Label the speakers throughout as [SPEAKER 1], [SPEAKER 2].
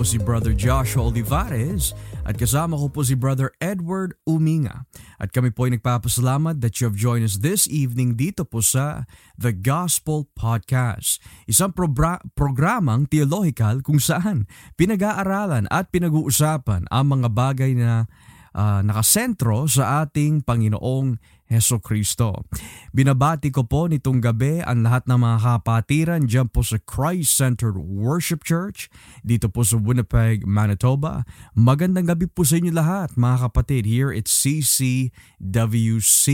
[SPEAKER 1] po si Brother Joshua Olivares at kasama ko po si Brother Edward Uminga. At kami po ay nagpapasalamat that you have joined us this evening dito po sa The Gospel Podcast. Isang probra- programang theological kung saan pinag-aaralan at pinag-uusapan ang mga bagay na uh, nakasentro sa ating Panginoong Heso Kristo. Binabati ko po nitong gabi ang lahat ng mga kapatiran dyan po sa Christ-Centered Worship Church dito po sa Winnipeg, Manitoba. Magandang gabi po sa inyo lahat mga kapatid here at CCWC.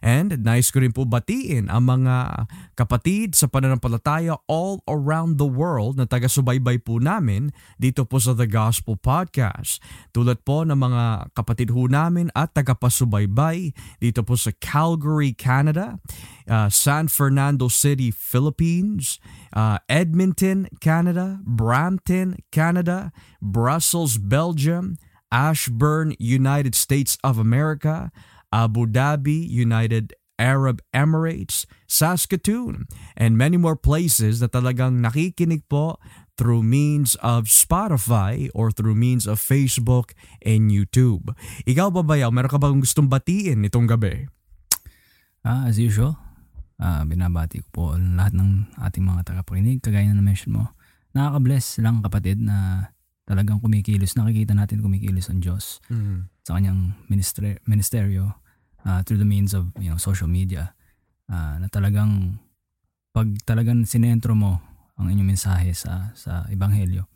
[SPEAKER 1] And nice ko rin po batiin ang mga kapatid sa pananampalataya all around the world na taga-subaybay po namin dito po sa The Gospel Podcast. Tulad po ng mga kapatid ho namin at taga-pasubaybay dito po sa Calgary, Canada, uh, San Fernando City, Philippines, uh, Edmonton, Canada, Brampton, Canada, Brussels, Belgium, Ashburn, United States of America, Abu Dhabi, United Arab Emirates, Saskatoon, and many more places na talagang nakikinig po through means of Spotify or through means of Facebook and YouTube. Ikaw ba bayaw, meron ka bang gustong batiin itong gabi?
[SPEAKER 2] Uh, as usual, uh, binabati ko po lahat ng ating mga tagapakinig. Kagaya na na-mention mo, nakaka-bless lang kapatid na talagang kumikilos. Nakikita natin kumikilos ang Diyos mm-hmm. sa kanyang minister- ministeryo uh, through the means of you know, social media. Uh, na talagang pag talagang sinentro mo ang inyong mensahe sa sa ebanghelyo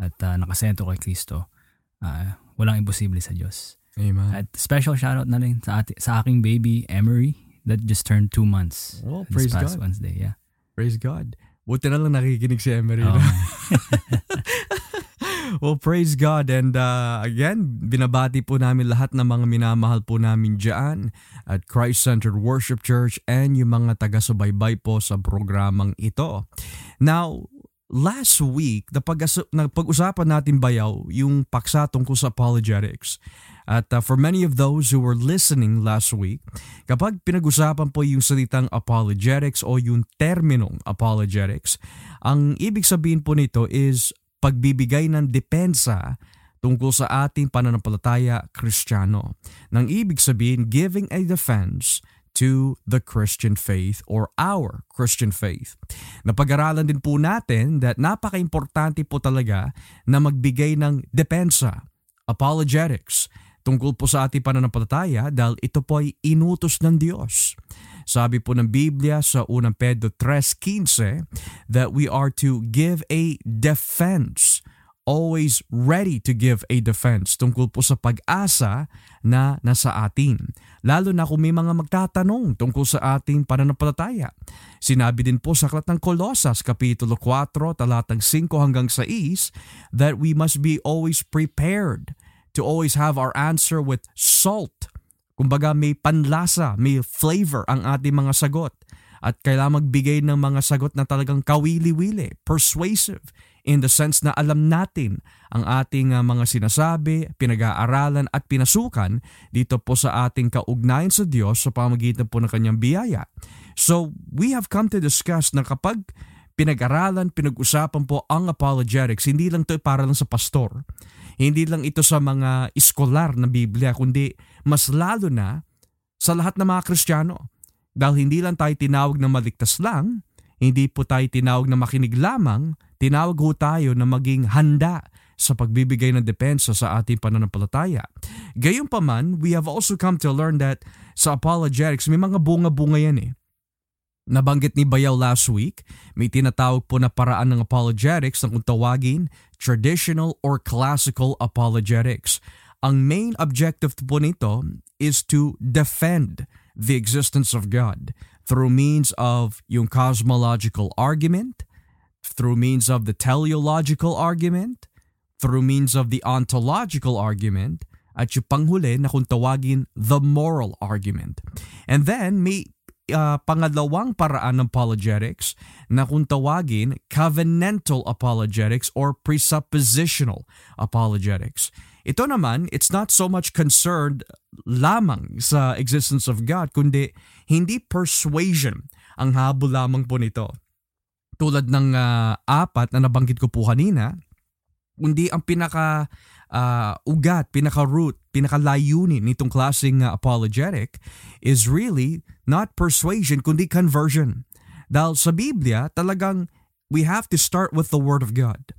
[SPEAKER 2] at uh, nakasentro kay Kristo, uh, walang imposible sa Diyos.
[SPEAKER 1] Amen.
[SPEAKER 2] At special shoutout na rin sa, ati, sa aking baby Emery that just turned two months
[SPEAKER 1] oh, praise
[SPEAKER 2] past
[SPEAKER 1] God.
[SPEAKER 2] Wednesday. Yeah.
[SPEAKER 1] Praise God. Buti na lang nakikinig si Emery. Oh. well, praise God. And uh, again, binabati po namin lahat ng mga minamahal po namin dyan at Christ-Centered Worship Church and yung mga taga-subaybay po sa programang ito. Now, last week, napag-usapan natin bayaw yung paksa tungkol sa apologetics. At uh, for many of those who were listening last week, kapag pinag-usapan po yung salitang apologetics o yung terminong apologetics, ang ibig sabihin po nito is pagbibigay ng depensa tungkol sa ating pananampalataya kristyano. Nang ibig sabihin, giving a defense to the Christian faith or our Christian faith. Napag-aralan din po natin that napaka-importante po talaga na magbigay ng depensa, apologetics, tungkol po sa ating pananampalataya dahil ito po ay inutos ng Diyos. Sabi po ng Biblia sa unang Pedro 3.15 that we are to give a defense always ready to give a defense tungkol po sa pag-asa na nasa atin. Lalo na kung may mga magtatanong tungkol sa ating pananampalataya. Sinabi din po sa Aklat ng Kolosas, Kapitulo 4, talatang 5 hanggang 6, that we must be always prepared to always have our answer with salt. Kumbaga may panlasa, may flavor ang ating mga sagot. At kailangan magbigay ng mga sagot na talagang kawili-wili, persuasive, in the sense na alam natin ang ating uh, mga sinasabi, pinag-aaralan at pinasukan dito po sa ating kaugnayan sa Diyos sa pamagitan po ng kanyang biyaya. So, we have come to discuss na kapag pinag-aralan, pinag-usapan po ang apologetics, hindi lang ito para lang sa pastor. Hindi lang ito sa mga iskolar na Biblia, kundi mas lalo na sa lahat ng mga Kristiyano. Dahil hindi lang tayo tinawag na maligtas lang, hindi po tayo tinawag na makinig lamang, tinawag ho tayo na maging handa sa pagbibigay ng depensa sa ating pananampalataya. Gayunpaman, we have also come to learn that sa apologetics, may mga bunga-bunga yan eh. Nabanggit ni Bayaw last week, may tinatawag po na paraan ng apologetics na kung tawagin traditional or classical apologetics. Ang main objective po nito is to defend the existence of God through means of yung cosmological argument, through means of the teleological argument, through means of the ontological argument, at yung panghuli na kung tawagin the moral argument. And then may uh, pangalawang paraan ng apologetics na kung tawagin covenantal apologetics or presuppositional apologetics. Ito naman, it's not so much concerned lamang sa existence of God, kundi hindi persuasion ang habol lamang po nito tulad ng uh, apat na nabanggit ko po kanina, kundi ang pinaka uh, ugat, pinaka root, pinaka layunin nitong klaseng uh, apologetic is really not persuasion kundi conversion. Dahil sa Biblia, talagang we have to start with the Word of God.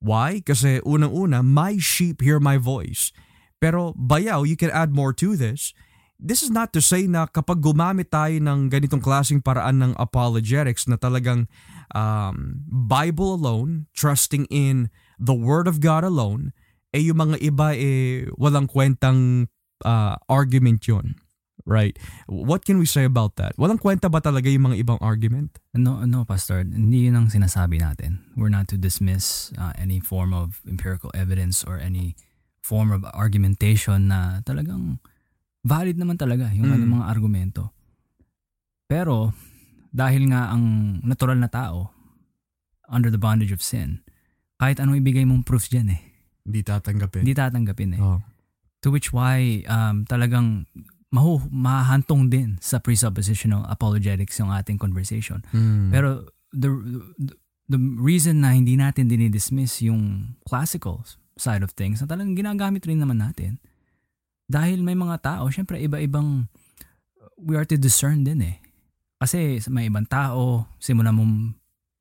[SPEAKER 1] Why? Kasi unang-una, my sheep hear my voice. Pero bayaw, you can add more to this. This is not to say na kapag gumamit tayo ng ganitong klaseng paraan ng apologetics na talagang um, Bible alone, trusting in the Word of God alone, eh yung mga iba eh walang kwentang uh, argument yon Right. What can we say about that? Walang kwenta ba talaga yung mga ibang argument?
[SPEAKER 2] No, no, Pastor. Hindi yun ang sinasabi natin. We're not to dismiss uh, any form of empirical evidence or any form of argumentation na talagang valid naman talaga yung mm. mga argumento. Pero, dahil nga ang natural na tao, under the bondage of sin, kahit anong ibigay mong proof dyan eh.
[SPEAKER 1] Hindi tatanggapin.
[SPEAKER 2] Hindi tatanggapin eh.
[SPEAKER 1] Oh.
[SPEAKER 2] To which why um, talagang mahu mahantong din sa presuppositional apologetics yung ating conversation.
[SPEAKER 1] Mm.
[SPEAKER 2] Pero the, the the reason na hindi natin dinidismiss yung classical side of things na talagang ginagamit rin naman natin dahil may mga tao, syempre iba-ibang we are to discern din eh. Kasi may ibang tao, simula mong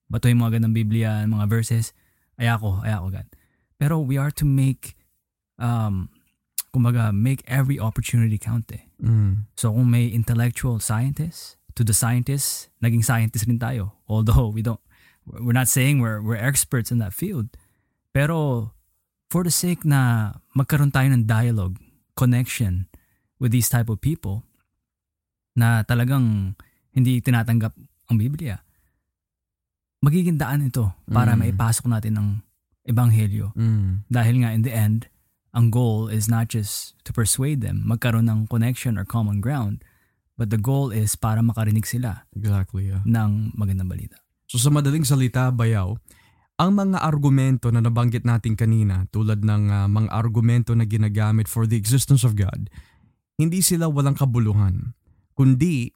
[SPEAKER 2] batuhin mo agad ng Biblia, mga verses, ayako, ayako agad. Pero we are to make um, kumbaga, make every opportunity count eh.
[SPEAKER 1] Mm.
[SPEAKER 2] So kung may intellectual scientists, to the scientists, naging scientists rin tayo. Although we don't, we're not saying we're, we're experts in that field. Pero for the sake na magkaroon tayo ng dialogue, connection with these type of people na talagang hindi tinatanggap ang Biblia, magiging daan ito para mm. maipasok natin ang ebanghelyo.
[SPEAKER 1] Mm.
[SPEAKER 2] Dahil nga in the end, ang goal is not just to persuade them, magkaroon ng connection or common ground, but the goal is para makarinig sila
[SPEAKER 1] exactly, yeah.
[SPEAKER 2] ng magandang balita.
[SPEAKER 1] So sa madaling salita, Bayaw, ang mga argumento na nabanggit natin kanina tulad ng uh, mga argumento na ginagamit for the existence of God, hindi sila walang kabuluhan, kundi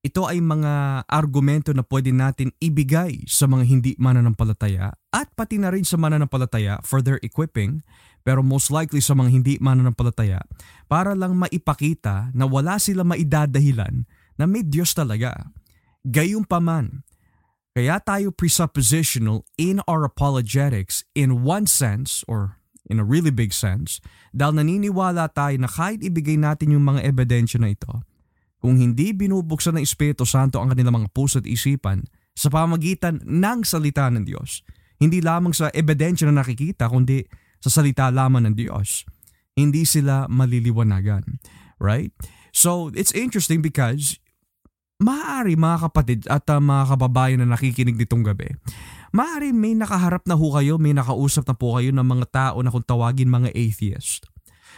[SPEAKER 1] ito ay mga argumento na pwede natin ibigay sa mga hindi mananampalataya at pati na rin sa mananampalataya for their equipping pero most likely sa mga hindi mananampalataya para lang maipakita na wala sila maidadahilan na may Diyos talaga. Gayunpaman, kaya tayo presuppositional in our apologetics in one sense or in a really big sense dahil naniniwala tayo na kahit ibigay natin yung mga ebidensya na ito, kung hindi binubuksan ng Espiritu Santo ang kanilang mga puso at isipan sa pamagitan ng salita ng Diyos, hindi lamang sa ebidensya na nakikita kundi sa salita lamang ng Diyos. Hindi sila maliliwanagan. Right? So, it's interesting because maaari mga kapatid at uh, mga kababayan na nakikinig nitong gabi, maaari may nakaharap na ho kayo, may nakausap na po kayo ng mga tao na kung tawagin mga atheist.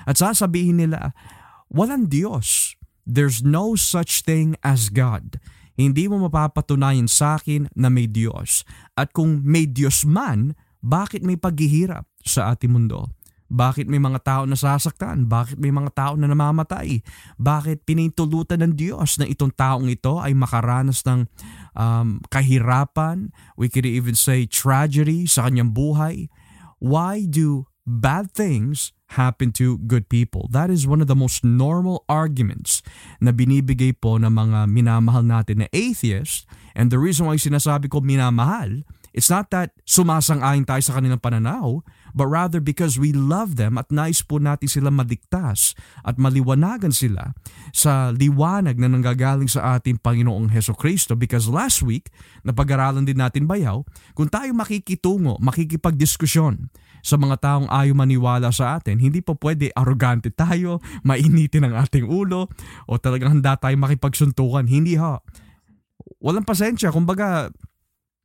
[SPEAKER 1] At sasabihin nila, walang Diyos. There's no such thing as God. Hindi mo mapapatunayan sa akin na may Diyos. At kung may Diyos man, bakit may paghihirap sa ating mundo? Bakit may mga tao na sasaktan? Bakit may mga tao na namamatay? Bakit pinintulutan ng Diyos na itong taong ito ay makaranas ng um, kahirapan? We could even say tragedy sa kanyang buhay. Why do bad things happen to good people? That is one of the most normal arguments na binibigay po ng mga minamahal natin na atheist. And the reason why sinasabi ko minamahal It's not that sumasang-ayon tayo sa kanilang pananaw, but rather because we love them at nais po natin sila madiktas at maliwanagan sila sa liwanag na nanggagaling sa ating Panginoong Heso Kristo because last week, napag-aralan din natin bayaw, kung tayo makikitungo, makikipagdiskusyon sa mga taong ayaw maniwala sa atin, hindi po pwede arogante tayo, mainitin ang ating ulo, o talagang handa tayo makipagsuntukan. Hindi ha. Walang pasensya. Kumbaga,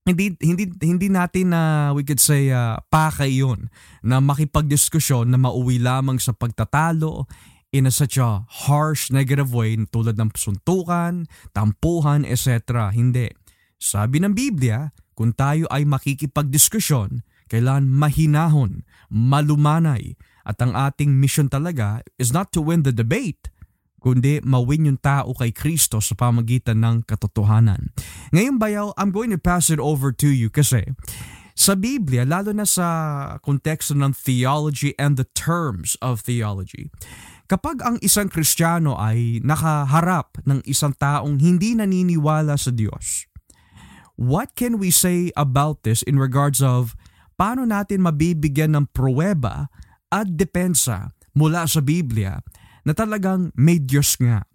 [SPEAKER 1] hindi hindi hindi natin na uh, we could say uh, pakay yun na makipagdiskusyon na mauwi lamang sa pagtatalo in a such a harsh negative way tulad ng suntukan, tampuhan, etc. Hindi. Sabi ng Biblia, kung tayo ay makikipagdiskusyon, kailan mahinahon, malumanay, at ang ating mission talaga is not to win the debate, kundi mawin yung tao kay Kristo sa pamagitan ng katotohanan. Ngayon bayaw, I'm going to pass it over to you kasi sa Biblia, lalo na sa konteksto ng theology and the terms of theology, kapag ang isang Kristiyano ay nakaharap ng isang taong hindi naniniwala sa Diyos, what can we say about this in regards of paano natin mabibigyan ng pruweba at depensa mula sa Biblia na talagang may Diyos nga.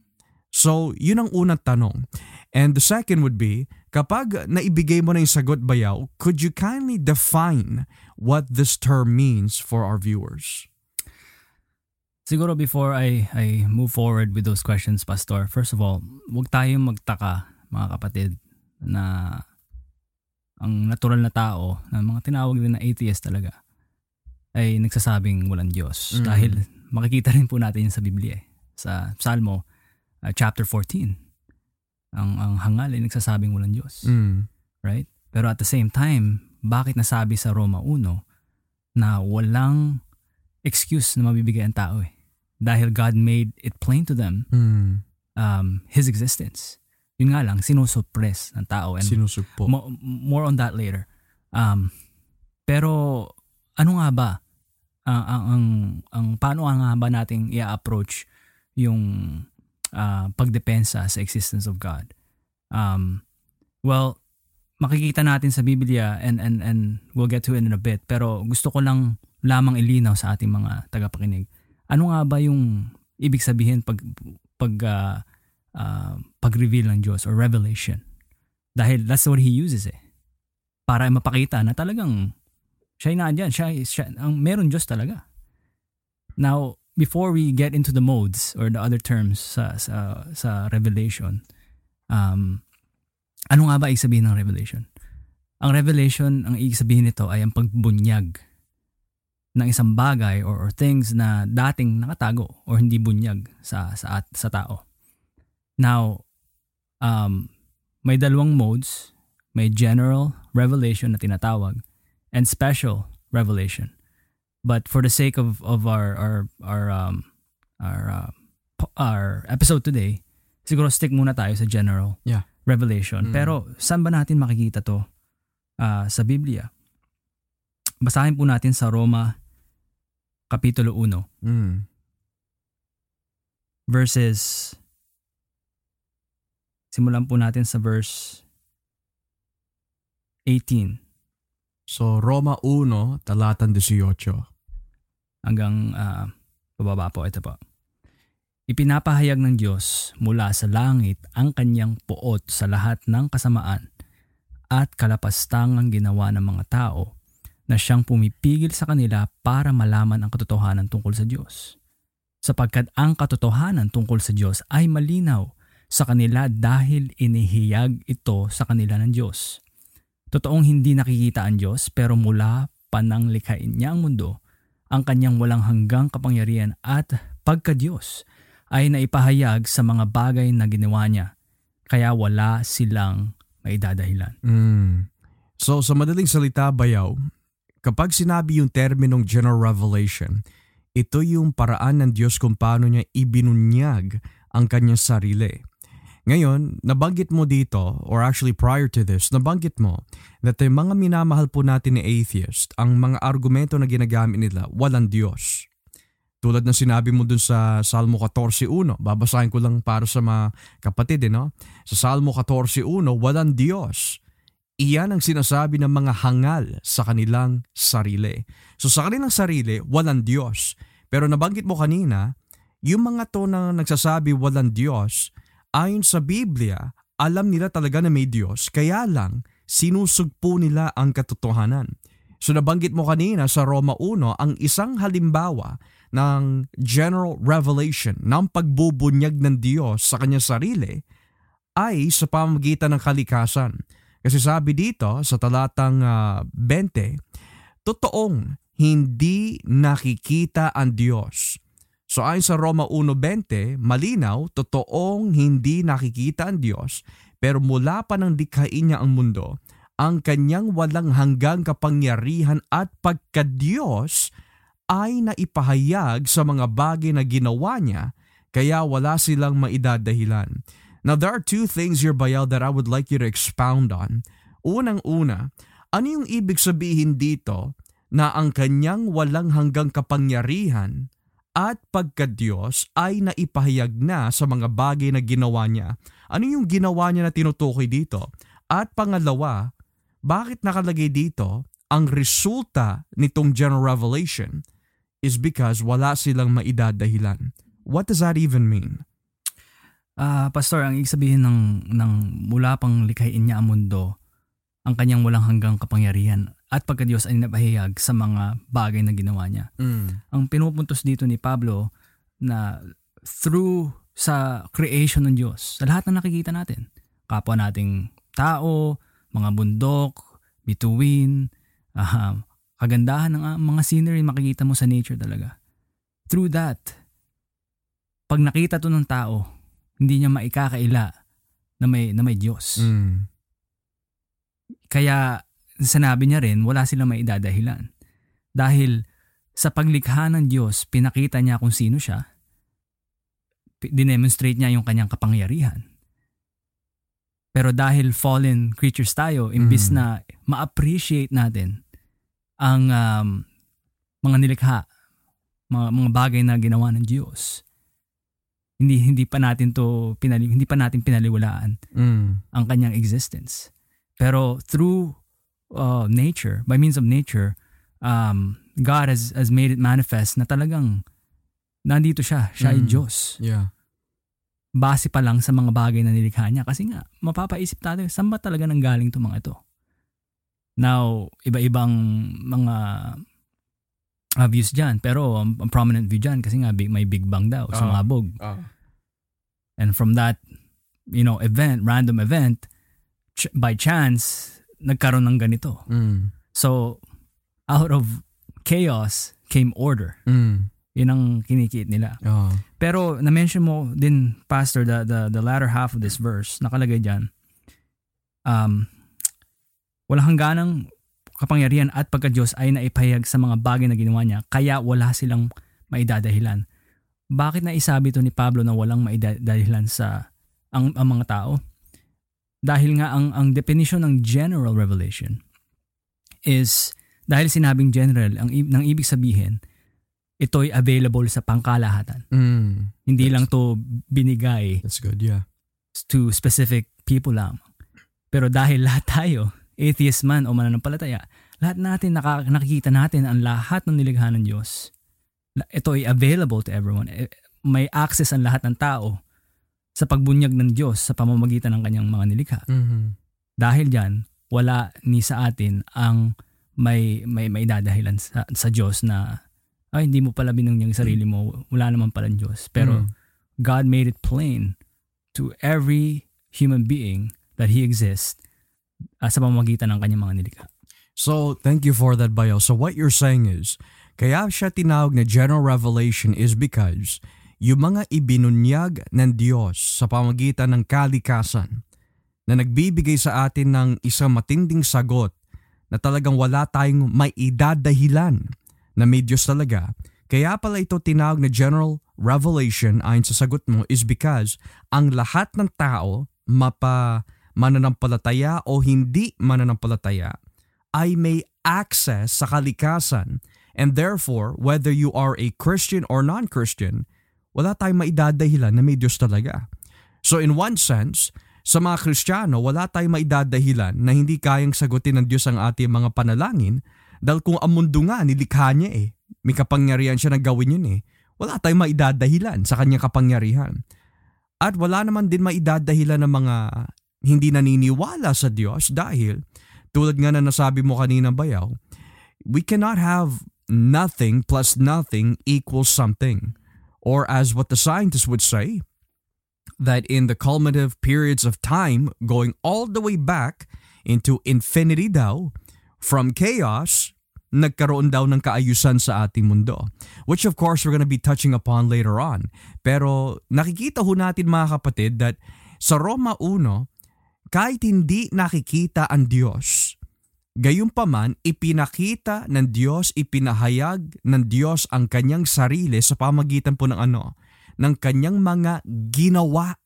[SPEAKER 1] So, yun ang unang tanong. And the second would be, kapag naibigay mo na yung sagot bayaw, could you kindly define what this term means for our viewers?
[SPEAKER 2] Siguro before I, I move forward with those questions, Pastor, first of all, huwag tayong magtaka, mga kapatid, na ang natural na tao, na mga tinawag din na atheist talaga, ay nagsasabing walang Diyos.
[SPEAKER 1] Mm.
[SPEAKER 2] Dahil makikita rin po natin yun sa Biblia eh. Sa Psalmo uh, chapter 14. Ang, ang hangal ay nagsasabing walang Diyos.
[SPEAKER 1] Mm.
[SPEAKER 2] Right? Pero at the same time, bakit nasabi sa Roma 1 na walang excuse na mabibigay ang tao eh? Dahil God made it plain to them
[SPEAKER 1] Mm.
[SPEAKER 2] um, His existence. Yun nga lang, sinusuppress ng tao. And
[SPEAKER 1] Sinusugpo.
[SPEAKER 2] mo- more on that later. Um, pero ano nga ba ang ang ang, ang paano nga ba nating i-approach yung ah, pagdepensa sa existence of God? Um, well, makikita natin sa Biblia and and and we'll get to it in a bit pero gusto ko lang lamang ilinaw sa ating mga tagapakinig. Ano nga ba yung ibig sabihin pag pag ah, ah, pag-reveal ng Diyos or revelation? Dahil that's what he uses eh. Para mapakita na talagang siya na andyan, siya, siya ang meron Diyos talaga. Now, before we get into the modes or the other terms sa sa sa revelation, um ano nga ba ibig sabihin ng revelation? Ang revelation, ang ibig sabihin nito ay ang pagbunyag ng isang bagay or, or things na dating nakatago or hindi bunyag sa sa at, sa tao. Now, um, may dalawang modes. May general revelation na tinatawag and special revelation. But for the sake of of our our our um our uh, our episode today, siguro stick muna tayo sa general
[SPEAKER 1] Yeah.
[SPEAKER 2] revelation.
[SPEAKER 1] Mm.
[SPEAKER 2] Pero saan ba natin makikita to ah, sa Biblia? Basahin po natin sa Roma Kapitulo 1
[SPEAKER 1] Mm.
[SPEAKER 2] verses Simulan po natin sa verse 18
[SPEAKER 1] So, Roma 1, talatan 18.
[SPEAKER 2] hanggang ah, pababa po. Ito po. Ipinapahayag ng Diyos mula sa langit ang kanyang puot sa lahat ng kasamaan at kalapastangang ginawa ng mga tao na siyang pumipigil sa kanila para malaman ang katotohanan tungkol sa Diyos. Sapagkat ang katotohanan tungkol sa Diyos ay malinaw sa kanila dahil inihiyag ito sa kanila ng Diyos. Totoong hindi nakikita ang Diyos pero mula pa nang likhain niya ang mundo, ang kanyang walang hanggang kapangyarihan at pagka-Diyos ay naipahayag sa mga bagay na ginawa niya, kaya wala silang maidadahilan.
[SPEAKER 1] Mm. So, sa madaling salita, bayaw, kapag sinabi yung terminong general revelation, ito yung paraan ng Diyos kung paano niya ibinunyag ang kanyang sarili. Ngayon, nabanggit mo dito, or actually prior to this, nabanggit mo that yung mga minamahal po natin ni atheist, ang mga argumento na ginagamit nila, walang Diyos. Tulad ng sinabi mo dun sa Salmo 14.1, babasahin ko lang para sa mga kapatid, eh, no? Sa Salmo 14.1, walang Diyos. Iyan ang sinasabi ng mga hangal sa kanilang sarili. So sa kanilang sarili, walang Diyos. Pero nabanggit mo kanina, yung mga to na nagsasabi walang Diyos, ayon sa Biblia, alam nila talaga na may Diyos, kaya lang sinusugpo nila ang katotohanan. So nabanggit mo kanina sa Roma 1, ang isang halimbawa ng general revelation ng pagbubunyag ng Diyos sa kanyang sarili ay sa pamamagitan ng kalikasan. Kasi sabi dito sa talatang ah, 20, totoong hindi nakikita ang Diyos. So ayon sa Roma 1.20, malinaw, totoong hindi nakikita ang Diyos, pero mula pa nang likhain niya ang mundo, ang kanyang walang hanggang kapangyarihan at pagka-Diyos ay naipahayag sa mga bagay na ginawa niya, kaya wala silang maidadahilan. Now there are two things here, Bayal, that I would like you to expound on. Unang-una, ano yung ibig sabihin dito na ang kanyang walang hanggang kapangyarihan at pagka-Diyos ay naipahayag na sa mga bagay na ginawa niya? Ano yung ginawa niya na tinutukoy dito? At pangalawa, bakit nakalagay dito ang resulta nitong general revelation is because wala silang maidadahilan. What does that even mean?
[SPEAKER 2] Ah, pastor, ang ibig ng ng mula pang likhain niya ang mundo, ang kanyang walang hanggang kapangyarihan at pagka Diyos ay napahayag sa mga bagay na ginawa niya.
[SPEAKER 1] Mm.
[SPEAKER 2] Ang pinupuntos dito ni Pablo na through sa creation ng Diyos, sa lahat ng nakikita natin, kapwa nating tao, mga bundok, bituin, uh, kagandahan ng uh, mga scenery makikita mo sa nature talaga. Through that, pag nakita to ng tao, hindi niya maikakaila na may, na may Diyos.
[SPEAKER 1] Mm.
[SPEAKER 2] Kaya sinabi niya rin, wala silang maidadahilan. Dahil sa paglikha ng Diyos, pinakita niya kung sino siya, dinemonstrate niya yung kanyang kapangyarihan. Pero dahil fallen creatures tayo, imbis
[SPEAKER 1] Mm.
[SPEAKER 2] na ma-appreciate natin ang um, mga nilikha, mga, mga bagay na ginawa ng Diyos, hindi hindi pa natin to pinali, hindi pa natin pinaliwalaan
[SPEAKER 1] Mm.
[SPEAKER 2] ang kanyang existence. Pero through uh, nature, by means of nature, um, God has has made it manifest na talagang nandito siya, siya ay
[SPEAKER 1] Mm.
[SPEAKER 2] Diyos
[SPEAKER 1] Yeah.
[SPEAKER 2] base pa lang sa mga bagay na nilikha niya. Kasi nga, mapapaisip tayo, saan ba talaga nanggaling itong mga ito? Now, iba-ibang mga uh, views dyan. Pero ang, ang prominent view dyan, kasi nga big, may Big Bang daw,
[SPEAKER 1] Ah.
[SPEAKER 2] sumabog.
[SPEAKER 1] Oh.
[SPEAKER 2] And from that, you know, event, random event, ch- by chance, nagkaroon ng ganito.
[SPEAKER 1] Mm.
[SPEAKER 2] So, out of chaos came order.
[SPEAKER 1] Mm.
[SPEAKER 2] Yun ang kinikit nila.
[SPEAKER 1] Oh.
[SPEAKER 2] Pero na-mention mo din, Pastor, the, the, the latter half of this verse, nakalagay dyan, um, walang hangganang kapangyarihan at pagka-Diyos ay naipahayag sa mga bagay na ginawa niya, kaya wala silang maidadahilan. Bakit na isabi to ni Pablo na walang maidadahilan sa ang, ang mga tao? Dahil nga ang, ang definition ng general revelation is, dahil sinabing general, ang, nang ibig sabihin, ito'y available sa pangkalahatan.
[SPEAKER 1] Mm.
[SPEAKER 2] Hindi lang to binigay
[SPEAKER 1] That's good, yeah.
[SPEAKER 2] to specific people lang. Pero dahil lahat tayo, atheist man o mananampalataya, lahat natin naka, nakikita natin ang lahat ng nilikha ng Diyos. Ito ay available to everyone. Eh, May access ang lahat ng tao sa pagbunyag ng Diyos sa pamamagitan ng kanyang mga nilikha.
[SPEAKER 1] Mm-hmm.
[SPEAKER 2] Dahil diyan, wala ni sa atin ang may may may dadahilan sa, sa Diyos na ay hindi mo pala binunyag yung sarili mo, wala naman pala Diyos. Pero
[SPEAKER 1] Mm.
[SPEAKER 2] God made it plain to every human being that He exists uh, sa pamamagitan ng kanyang mga nilikha.
[SPEAKER 1] So, thank you for that, Bayo. So, what you're saying is, kaya siya tinawag na general revelation is because yung mga ibinunyag ng Diyos sa pamagitan ng kalikasan na nagbibigay sa atin ng isang matinding sagot na talagang wala tayong may idadahilan na may Diyos talaga. Kaya pala ito tinawag na general revelation ayon sa sagot mo is because ang lahat ng tao, mapa mananampalataya o hindi mananampalataya, ay may access sa kalikasan and therefore whether you are a Christian or non-Christian, wala tayong maidadahilan na may Diyos talaga. So in one sense, sa mga Kristiyano, wala tayong maidadahilan na hindi kayang sagutin ng Diyos ang ating mga panalangin dahil kung ang mundo nga nilikha niya eh, may kapangyarihan siya na gawin yun eh, wala tayong maidadahilan sa kanyang kapangyarihan. At wala naman din maidadahilan ng mga hindi naniniwala sa Diyos dahil tulad nga na nasabi mo kanina bayaw, we cannot have nothing plus nothing equals something. Or as what the scientists would say, that in the culminative periods of time going all the way back into infinity daw, from chaos, nagkaroon daw ng kaayusan sa ating mundo. Which of course we're going to be touching upon later on. Pero nakikita ho natin mga kapatid that sa Roma 1, kahit hindi nakikita ang Diyos, Gayunpaman, ipinakita ng Diyos, ipinahayag ng Diyos ang kanyang sarili sa pamagitan po ng ano? ng kanyang mga ginawa.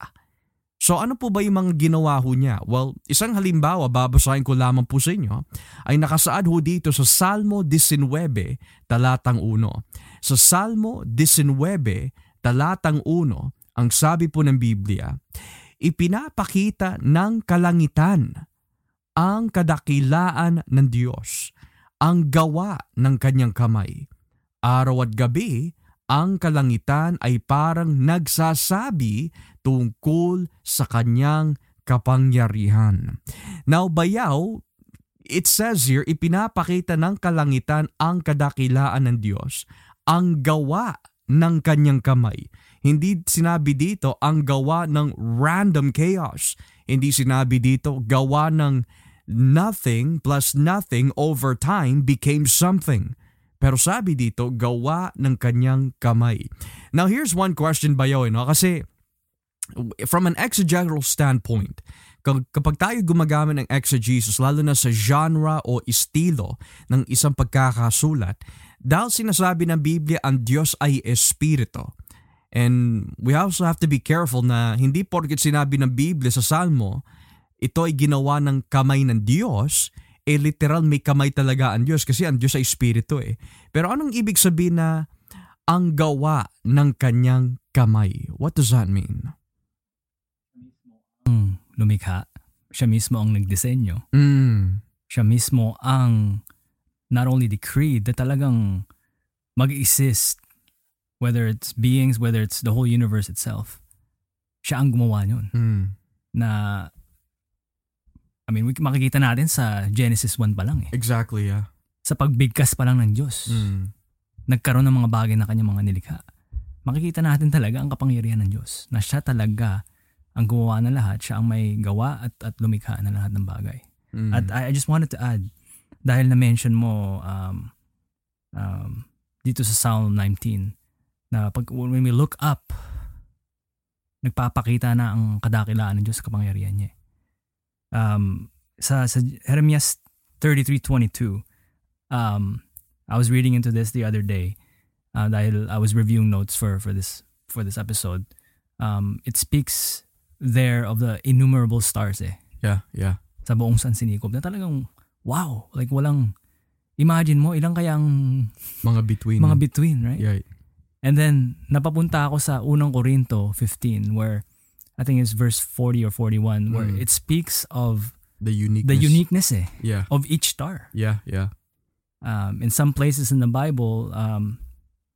[SPEAKER 1] So ano po ba yung mga ginawa ho niya? Well, isang halimbawa, babasahin ko lamang po sa inyo, ay nakasaad ho dito sa Salmo 19, talatang 1. Sa Salmo 19, talatang 1, ang sabi po ng Biblia, ipinapakita ng kalangitan ang kadakilaan ng Diyos, ang gawa ng kanyang kamay. Araw at gabi, ang kalangitan ay parang nagsasabi tungkol sa kanyang kapangyarihan. Now, bayaw, it says here, ipinapakita ng kalangitan ang kadakilaan ng Diyos, ang gawa ng kanyang kamay. Hindi sinabi dito ang gawa ng random chaos. Hindi sinabi dito gawa ng nothing plus nothing over time became something. Pero sabi dito, gawa ng kanyang kamay. Now here's one question ba yun, no? Kasi from an exegetical standpoint, kapag tayo gumagamit ng exegesis, lalo na sa genre o estilo ng isang pagkakasulat, dahil sinasabi ng Biblia ang Diyos ay espiritu. And we also have to be careful na hindi porket sinabi ng Biblia sa Salmo, ito ay ginawa ng kamay ng Diyos, eh literal may kamay talaga ang Diyos kasi ang Diyos ay espiritu eh. Pero anong ibig sabihin na ang gawa ng kanyang kamay? What does that mean?
[SPEAKER 2] Ang lumikha, siya mismo ang nagdisenyo.
[SPEAKER 1] Mm.
[SPEAKER 2] Siya mismo ang not only decreed na talagang mag-exist whether it's beings, whether it's the whole universe itself. Siya ang gumawa nun.
[SPEAKER 1] Mm.
[SPEAKER 2] Na I mean, we, makikita natin sa Genesis 1 pa lang eh.
[SPEAKER 1] Exactly, yeah.
[SPEAKER 2] Sa pagbigkas pa lang ng Diyos,
[SPEAKER 1] Mm.
[SPEAKER 2] nagkaroon ng mga bagay na kanyang mga nilikha. Makikita natin talaga ang kapangyarihan ng Diyos na siya talaga ang gumawa ng lahat, siya ang may gawa at, at lumikha ng lahat ng bagay.
[SPEAKER 1] Mm.
[SPEAKER 2] At I, I just wanted to add, dahil na-mention mo um, um, dito sa Psalm 19, na pag, when we look up, nagpapakita na ang kadakilaan ng Diyos sa kapangyarihan niya. Um, sa, sa Jeremias 33.22, um, I was reading into this the other day uh, dahil I was reviewing notes for, for this for this episode. Um, it speaks there of the innumerable stars eh
[SPEAKER 1] Yeah, yeah.
[SPEAKER 2] sa buong San Sinikob na talagang wow, like walang imagine mo ilang kayang
[SPEAKER 1] Mga between.
[SPEAKER 2] mga between, right?
[SPEAKER 1] Yeah.
[SPEAKER 2] And then napapunta ako sa unang Korinto 15 where I think it's verse 40 or 41 where
[SPEAKER 1] Mm.
[SPEAKER 2] it speaks of
[SPEAKER 1] The uniqueness.
[SPEAKER 2] the uniqueness eh,
[SPEAKER 1] Yeah.
[SPEAKER 2] of each star.
[SPEAKER 1] Yeah, yeah.
[SPEAKER 2] Um, in some places in the Bible, um,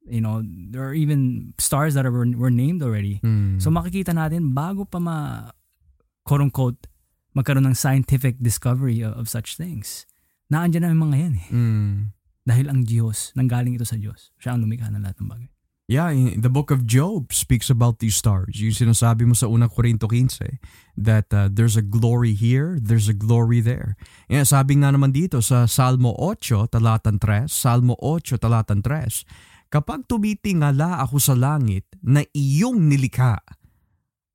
[SPEAKER 2] you know, there are even stars that are, were, named already.
[SPEAKER 1] Mm.
[SPEAKER 2] So makikita natin bago pa ma quote unquote magkaroon ng scientific discovery of, of such things. Naandyan na yung mga yan eh.
[SPEAKER 1] Mm.
[SPEAKER 2] Dahil ang Diyos, nanggaling ito sa Diyos. Siya ang lumikha ng lahat ng bagay.
[SPEAKER 1] Yeah, in- the book of Job speaks about these stars. Yung sinasabi mo sa unang Korinto 15 that uh, there's a glory here, there's a glory there. Yeah, sabi nga naman dito sa Salmo 8, talatan 3, Salmo 8, talatan 3, Kapag tumitingala ako sa langit na iyong nilikha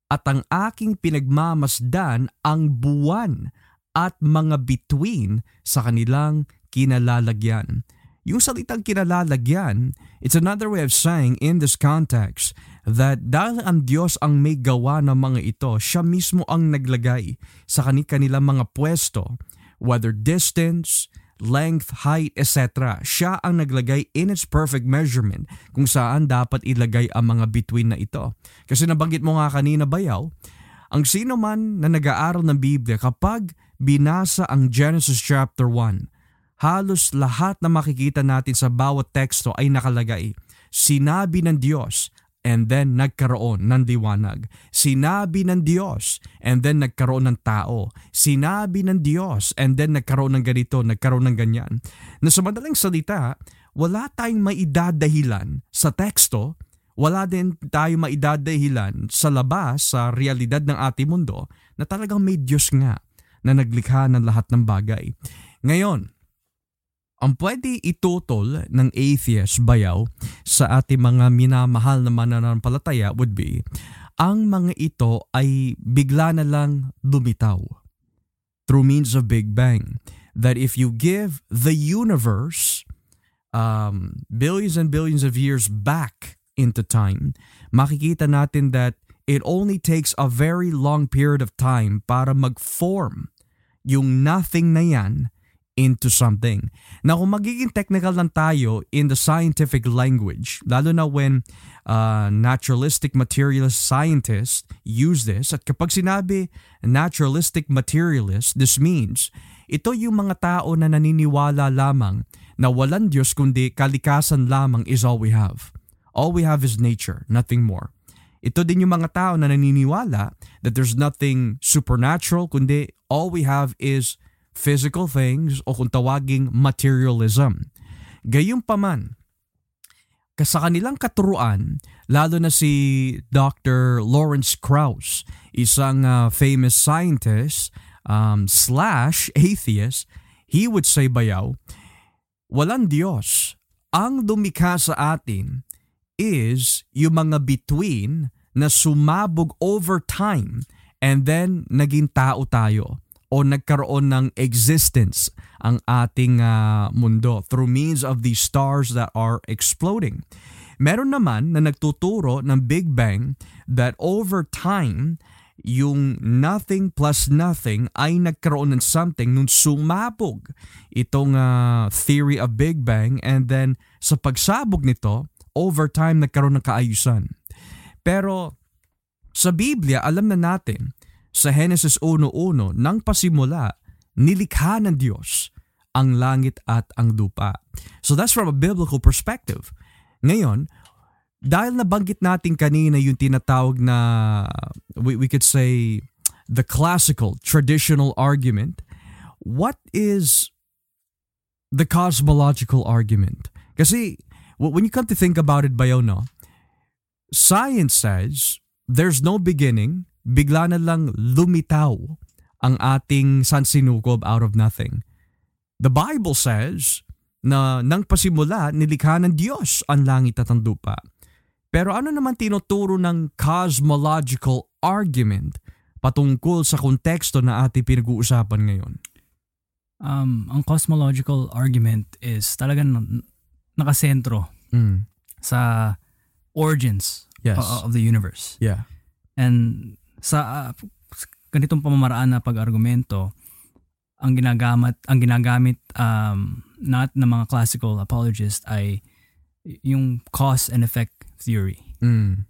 [SPEAKER 1] at ang aking pinagmamasdan ang buwan at mga bituin sa kanilang kinalalagyan. Yung salitang kinalalagyan, it's another way of saying in this context that dahil ang Diyos ang may gawa ng mga ito, siya mismo ang naglagay sa kanilang mga pwesto, whether distance, length, height, etc. Siya ang naglagay in its perfect measurement kung saan dapat ilagay ang mga between na ito. Kasi nabanggit mo nga kanina bayaw, ang sino man na nag-aaral ng Biblia kapag binasa ang Genesis chapter 1, halos lahat na makikita natin sa bawat teksto ay nakalagay. Sinabi ng Diyos and then nagkaroon ng liwanag. Sinabi ng Diyos and then nagkaroon ng tao. Sinabi ng Diyos and then nagkaroon ng ganito, nagkaroon ng ganyan. Na sa madaling salita, wala tayong maidadahilan sa teksto, wala din tayo maidadahilan sa labas, sa realidad ng ating mundo, na talagang may Diyos nga na naglikha ng lahat ng bagay. Ngayon, ang pwede itutol ng atheist bayaw sa ating mga minamahal na mananampalataya would be, ang mga ito ay bigla na lang lumitaw through means of Big Bang. That if you give the universe um, billions and billions of years back into time, makikita natin that it only takes a very long period of time para mag-form yung nothing na yan into something. Na kung magiging technical lang tayo in the scientific language, lalo na when uh, naturalistic materialist scientists use this, at kapag sinabi naturalistic materialist, this means ito yung mga tao na naniniwala lamang na walang Diyos kundi kalikasan lamang is all we have. All we have is nature, nothing more. Ito din yung mga tao na naniniwala that there's nothing supernatural kundi all we have is physical things o kung tawaging materialism. Gayunpaman, sa kanilang katuruan, lalo na si Dr. Lawrence Krauss, isang uh, famous scientist um, slash atheist, he would say bayaw, walang Diyos. Ang dumikha sa atin is yung mga between na sumabog over time and then naging tao tayo o nagkaroon ng existence ang ating uh, mundo through means of these stars that are exploding. Meron naman na nagtuturo ng Big Bang that over time, yung nothing plus nothing ay nagkaroon ng something nung sumabog itong uh, theory of Big Bang and then sa pagsabog nito, over time nagkaroon ng kaayusan. Pero sa Biblia, alam na natin sa Genesis 1.1 nang pasimula, nilikha ng Diyos ang langit at ang lupa. So that's from a biblical perspective. Ngayon, dahil nabanggit natin kanina yung tinatawag na, we, we could say, the classical, traditional argument, what is the cosmological argument? Kasi when you come to think about it, Bayo, no, science says there's no beginning, bigla na lang lumitaw ang ating sansinukob out of nothing. The Bible says na nang pasimula nilikha ng Diyos ang langit at ang lupa. Pero ano naman tinuturo ng cosmological argument patungkol sa konteksto na ating pinag-uusapan ngayon?
[SPEAKER 2] Um, ang cosmological argument is talagang nakasentro mm. sa origins yes. of the universe.
[SPEAKER 1] Yeah.
[SPEAKER 2] And sa uh, ganitong pamamaraan na pag-argumento, ang ginagamit ang ginagamit um, not ng mga classical apologists ay yung cause and effect theory.
[SPEAKER 1] Mm.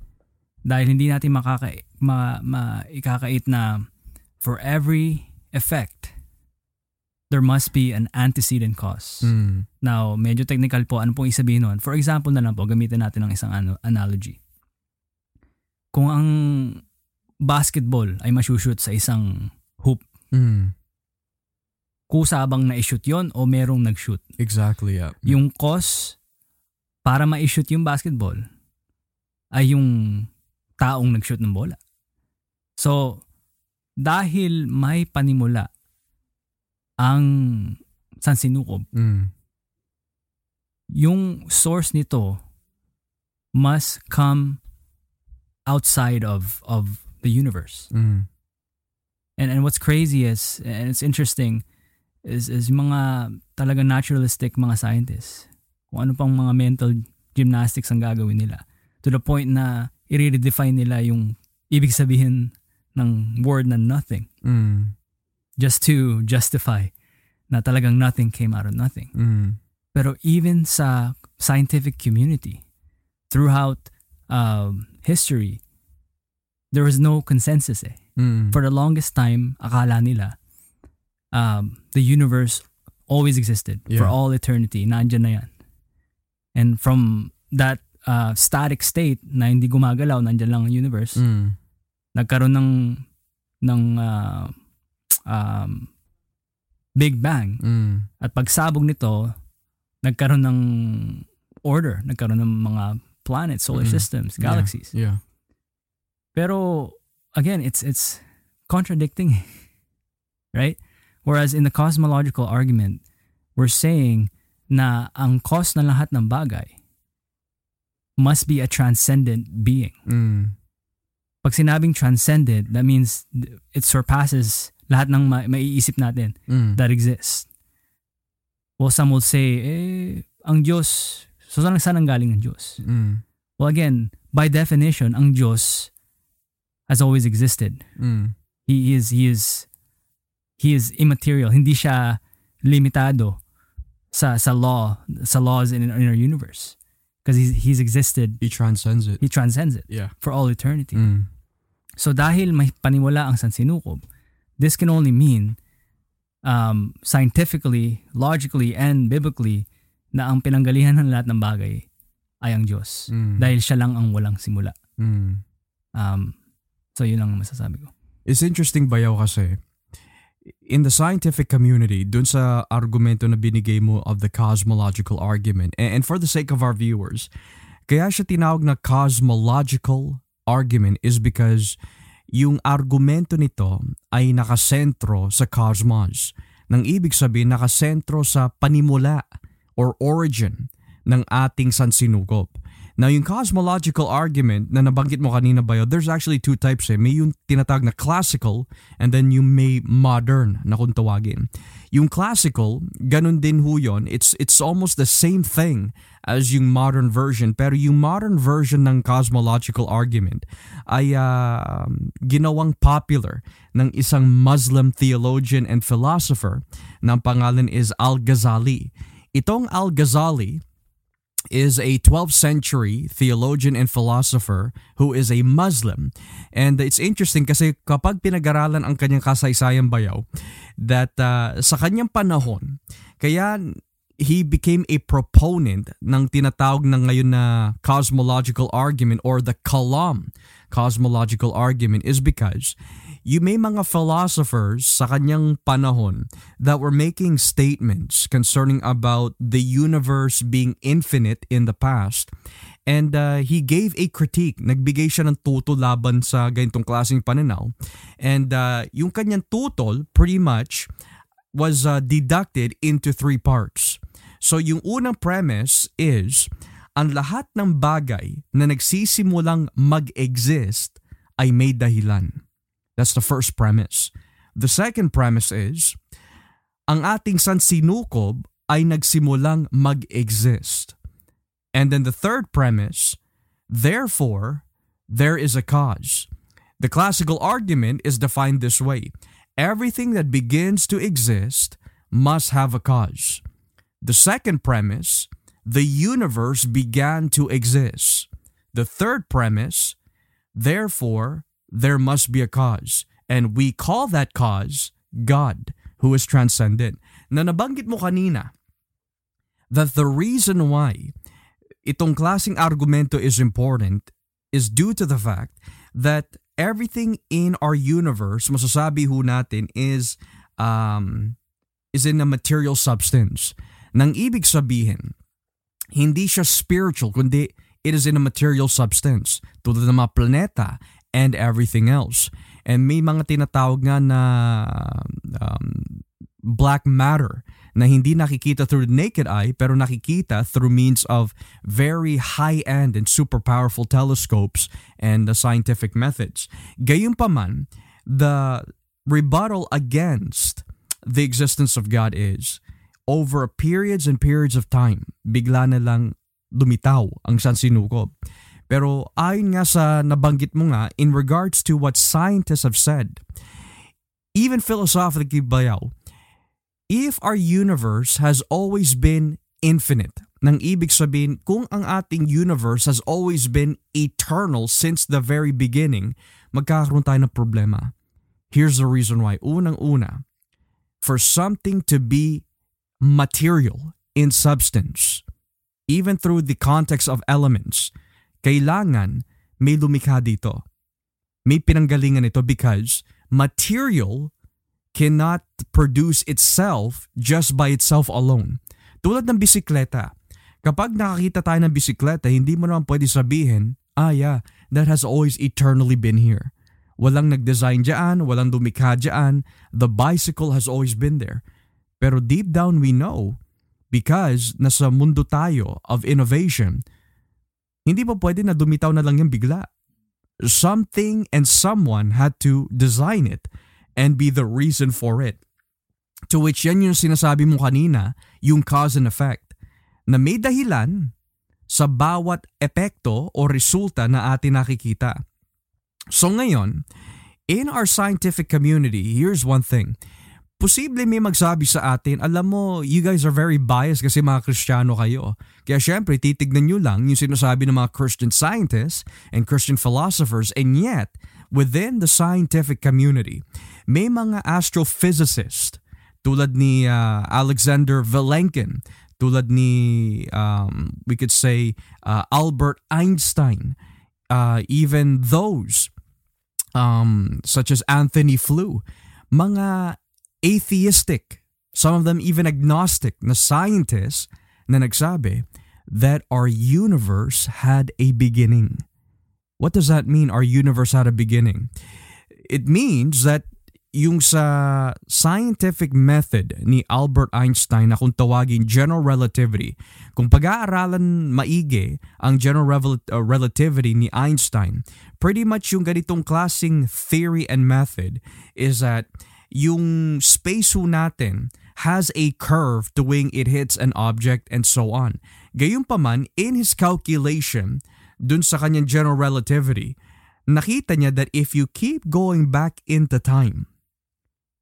[SPEAKER 2] Dahil hindi natin makaka ma, ma ikakait na for every effect there must be an antecedent cause.
[SPEAKER 1] Mm.
[SPEAKER 2] Now, medyo technical po ano pong isabihin nun. For example na lang po, gamitin natin ng isang ano, analogy. Kung ang basketball ay masushoot sa isang hoop.
[SPEAKER 1] Mm.
[SPEAKER 2] Kusa bang na-shoot yon o merong nag-shoot?
[SPEAKER 1] Exactly, yeah.
[SPEAKER 2] Yung cause para ma-shoot yung basketball ay yung taong nag-shoot ng bola. So, dahil may panimula ang San Sinukob,
[SPEAKER 1] mm.
[SPEAKER 2] yung source nito must come outside of of the universe.
[SPEAKER 1] Mm.
[SPEAKER 2] And and what's crazy is and it's interesting is is mga talaga naturalistic mga scientists. Kung ano pang mga mental gymnastics ang gagawin nila to the point na i-redefine nila yung ibig sabihin ng word na nothing.
[SPEAKER 1] Mm.
[SPEAKER 2] Just to justify na talagang nothing came out of nothing.
[SPEAKER 1] Mm.
[SPEAKER 2] Pero even sa scientific community, throughout um, history, there was no consensus eh.
[SPEAKER 1] Mm.
[SPEAKER 2] For the longest time, akala nila um, the universe always existed
[SPEAKER 1] Yeah.
[SPEAKER 2] for all eternity. Nandiyan na yan. And from that uh, static state na hindi gumagalaw, nandiyan lang ang universe,
[SPEAKER 1] Mm.
[SPEAKER 2] nagkaroon ng ng uh, um, Big Bang.
[SPEAKER 1] Mm.
[SPEAKER 2] At pagsabog nito, nagkaroon ng order, nagkaroon ng mga planets, solar
[SPEAKER 1] Mm.
[SPEAKER 2] systems, galaxies.
[SPEAKER 1] Yeah.
[SPEAKER 2] Pero again, it's it's contradicting, right? Whereas in the cosmological argument, we're saying na ang cause ng lahat ng bagay must be a transcendent being.
[SPEAKER 1] Mm.
[SPEAKER 2] Pag sinabing transcendent, that means it surpasses lahat ng ma- maiisip natin
[SPEAKER 1] Mm.
[SPEAKER 2] that exists. Well, some will say, eh, ang Diyos, so saan, saan ang galing ang Diyos?
[SPEAKER 1] Mm.
[SPEAKER 2] Well, again, by definition, ang Diyos has always existed.
[SPEAKER 1] Mm.
[SPEAKER 2] He is he is he is immaterial. Hindi siya limitado sa sa law, sa laws in, in our universe. Because he's, he's existed,
[SPEAKER 1] He transcends it.
[SPEAKER 2] he transcends it
[SPEAKER 1] Yeah.
[SPEAKER 2] for all eternity.
[SPEAKER 1] Mm.
[SPEAKER 2] So dahil may paniwala ang sansinukob, this can only mean um, scientifically, logically, and biblically na ang pinanggalihan ng lahat ng bagay ay ang Diyos.
[SPEAKER 1] Mm.
[SPEAKER 2] Dahil siya lang ang walang simula.
[SPEAKER 1] Mm.
[SPEAKER 2] Um, so yun ang masasabi ko.
[SPEAKER 1] It's interesting bayaw kasi in the scientific community, dun sa argumento na binigay mo of the cosmological argument, and, for the sake of our viewers, kaya siya tinawag na cosmological argument is because yung argumento nito ay nakasentro sa cosmos. Nang ibig sabihin, nakasentro sa panimula or origin ng ating sansinukob. Now, yung cosmological argument na nabanggit mo kanina ba there's actually two types eh. May yung tinatag na classical and then yung may modern na kung tawagin. Yung classical, ganun din ho yun. It's, it's almost the same thing as yung modern version. Pero yung modern version ng cosmological argument ay ah, ginawang popular ng isang Muslim theologian and philosopher na ang pangalan is Al-Ghazali. Itong Al-Ghazali is a 12th century theologian and philosopher who is a Muslim. And it's interesting kasi kapag pinag-aralan ang kanyang kasaysayan bayaw, that uh, sa kanyang panahon, kaya he became a proponent ng tinatawag na ngayon na cosmological argument or the Kalam cosmological argument is because you may mga philosophers sa kanyang panahon that were making statements concerning about the universe being infinite in the past. And uh, he gave a critique. Nagbigay siya ng tutol laban sa ganitong klaseng pananaw. And uh, yung kanyang tutol pretty much was uh, deducted into three parts. So yung unang premise is ang lahat ng bagay na nagsisimulang mag-exist ay may dahilan. That's the first premise. The second premise is, ang ating sansinukob ay nagsimulang mag-exist. And then the third premise, therefore, there is a cause. The classical argument is defined this way. Everything that begins to exist must have a cause. The second premise, the universe began to exist. The third premise, therefore, there must be a cause. And we call that cause God, who is transcendent. Na nabanggit mo kanina, that the reason why itong klaseng argumento is important is due to the fact that everything in our universe, masasabi ho natin, is, um, is in a material substance. Nang ibig sabihin, hindi siya spiritual, kundi it is in a material substance. Tulad ng mga planeta and everything else. And may mga tinatawag nga na um, black matter na hindi nakikita through the naked eye pero nakikita through means of very high-end and super powerful telescopes and the scientific methods. Gayunpaman, the rebuttal against the existence of God is over periods and periods of time, bigla na lang lumitaw ang sansinukob. Pero ayon nga sa nabanggit mo nga, in regards to what scientists have said, even philosophically bayaw, if our universe has always been infinite, nang ibig sabihin, kung ang ating universe has always been eternal since the very beginning, magkakaroon tayo ng problema. Here's the reason why. Unang-una, for something to be material in substance, even through the context of elements, kailangan may lumikha dito. May pinanggalingan ito because material cannot produce itself just by itself alone. Tulad ng bisikleta. Kapag nakakita tayo ng bisikleta, hindi mo naman pwede sabihin, ah yeah, that has always eternally been here. Walang nag-design dyan, walang lumikha dyan. The bicycle has always been there. Pero deep down we know, because nasa mundo tayo of innovation, hindi pa pwede na dumitaw na lang yung bigla. Something and someone had to design it and be the reason for it. To which yan yung sinasabi mo kanina, yung cause and effect. Na may dahilan, sa bawat epekto o resulta na atin nakikita. So ngayon, in our scientific community, here's one thing. Posible may magsabi sa atin, alam mo, you guys are very biased kasi mga Kristiyano kayo. Kaya syempre, titignan nyo lang yung sinasabi ng mga Christian scientists and Christian philosophers and yet, within the scientific community, may mga astrophysicists tulad ni uh, Alexander Vilenkin, tulad ni, um, we could say, uh, Albert Einstein, uh, even those um, such as Anthony Flew, mga atheistic, some of them even agnostic na scientists na nagsabi that our universe had a beginning. What does that mean, our universe had a beginning? It means that yung sa scientific method ni Albert Einstein na kung tawagin general relativity, kung pag-aaralan maigi ang general rel- uh, relativity ni Einstein, pretty much yung ganitong klasing theory and method is that yung space ho natin has a curve tuwing it hits an object and so on. Gayunpaman, in his calculation, dun sa kanyang general relativity, nakita niya that if you keep going back into time,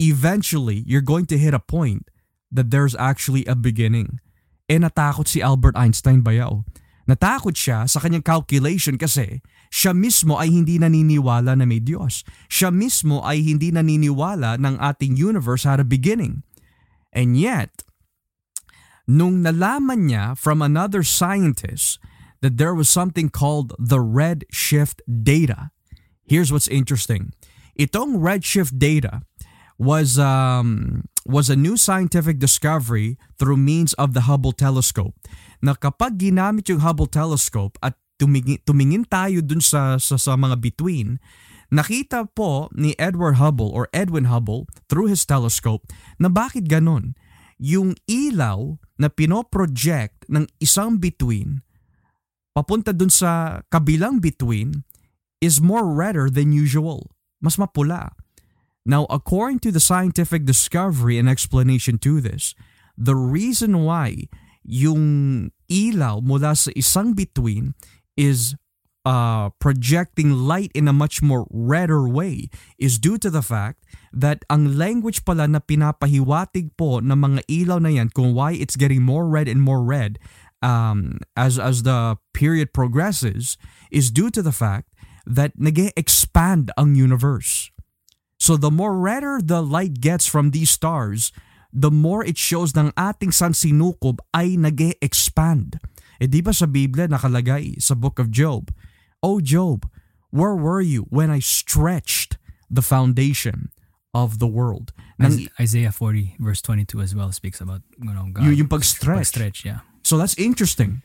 [SPEAKER 1] eventually you're going to hit a point that there's actually a beginning. Eh natakot si Albert Einstein bayaw. Natakot siya sa kanyang calculation kasi siya mismo ay hindi naniniwala na may Diyos. Siya mismo ay hindi naniniwala ng ating universe had a beginning. And yet, nung nalaman niya from another scientist that there was something called the redshift data, here's what's interesting. Itong redshift data was um, was a new scientific discovery through means of the Hubble telescope. Na kapag ginamit yung Hubble telescope at tumingin, tumingin tayo dun sa, sa, sa mga between, nakita po ni Edward Hubble or Edwin Hubble through his telescope na bakit ganon. Yung ilaw na pinoproject ng isang between papunta dun sa kabilang between is more redder than usual. Mas mapula. Now, according to the scientific discovery and explanation to this, the reason why yung ilaw mula sa isang bituin is uh, projecting light in a much more redder way is due to the fact that ang language pala na pinapahiwatig po ng mga ilaw na yan kung why it's getting more red and more red um, as, as the period progresses is due to the fact that nag expand ang universe. So the more redder the light gets from these stars, the more it shows ng ating sansinukob ay nag expand Eh di ba sa Biblia nakalagay sa book of Job, Oh Job, where were you when I stretched the foundation of the world?
[SPEAKER 2] Nang, Isaiah 40 verse 22 as well speaks about you know, God.
[SPEAKER 1] Yung, yung pag-stretch.
[SPEAKER 2] Pag-stretch, yeah.
[SPEAKER 1] So that's interesting.